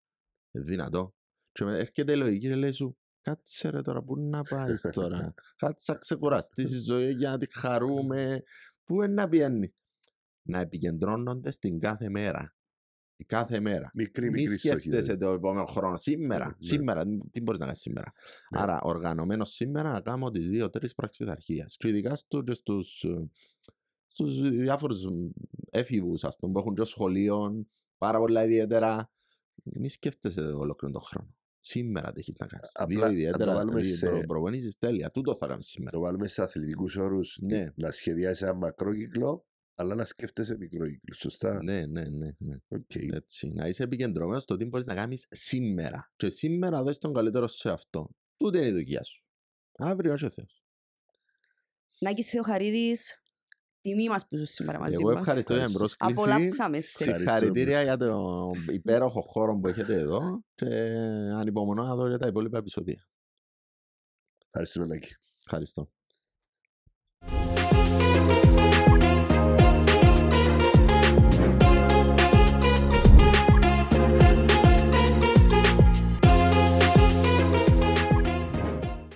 Ε, Δυνατό. Και μετά έρχεται η λογική και λέει σου, κάτσε ρε τώρα, πού να πάεις τώρα; κάτσε να ξεκουραστεί η ζωή για να τη χαρούμε. Πού είναι να πιένει. Να επικεντρώνονται στην κάθε μέρα. Η κάθε μέρα. Μικρή, Μη μικρή στόχη. σκέφτεσαι δηλαδή. το επόμενο χρόνο. Σήμερα. Ναι, ναι. Σήμερα. Τι μπορείς να κάνεις σήμερα; Ναι. Άρα, οργανωμένος σήμερα να κάνω τις δύο-τρει πράξεις πειθαρχίας. Και ειδικά στους στους διάφορους έφηβους, ας πούμε, που έχουν και σχολείο, πάρα πολλά ιδιαίτερα. Μη σκέφτεσαι ολόκληρο τον χρόνο. Σήμερα τι έχεις να κάνεις. Απλά, Δύο αν το ιδιαίτερα. βάλουμε δύο σε- προπονήσεις, τέλεια. Τούτο θα κάνεις σήμερα. Το βάλουμε σε αθλητικούς όρους. Ναι. Να σχεδιάσεις ένα μακρό κύκλο, αλλά να σκέφτεσαι μικρό κύκλο. Σωστά; Ναι, ναι, ναι. ναι. Οκ. Έτσι, να είσαι επικεντρωμένος στο τι μπορείς να κάνεις σήμερα. Και σήμερα δώσε τον καλύτερό σου σε αυτό. Τούτη είναι η δουλειά σου. Αύριο έχει ο Θεός. Νάκης Θεοχαρίδης, τιμή μας που είσαι σήμερα μαζί Εγώ μας. ευχαριστώ για την πρόσκληση. Απολαύσαμε σε. Ευχαριστώ. Συγχαρητήρια για το υπέροχο χώρο που έχετε εδώ και ανυπομονώ να δω για τα υπόλοιπα επεισόδια. Ευχαριστούμε, Νάκη. Ευχαριστώ.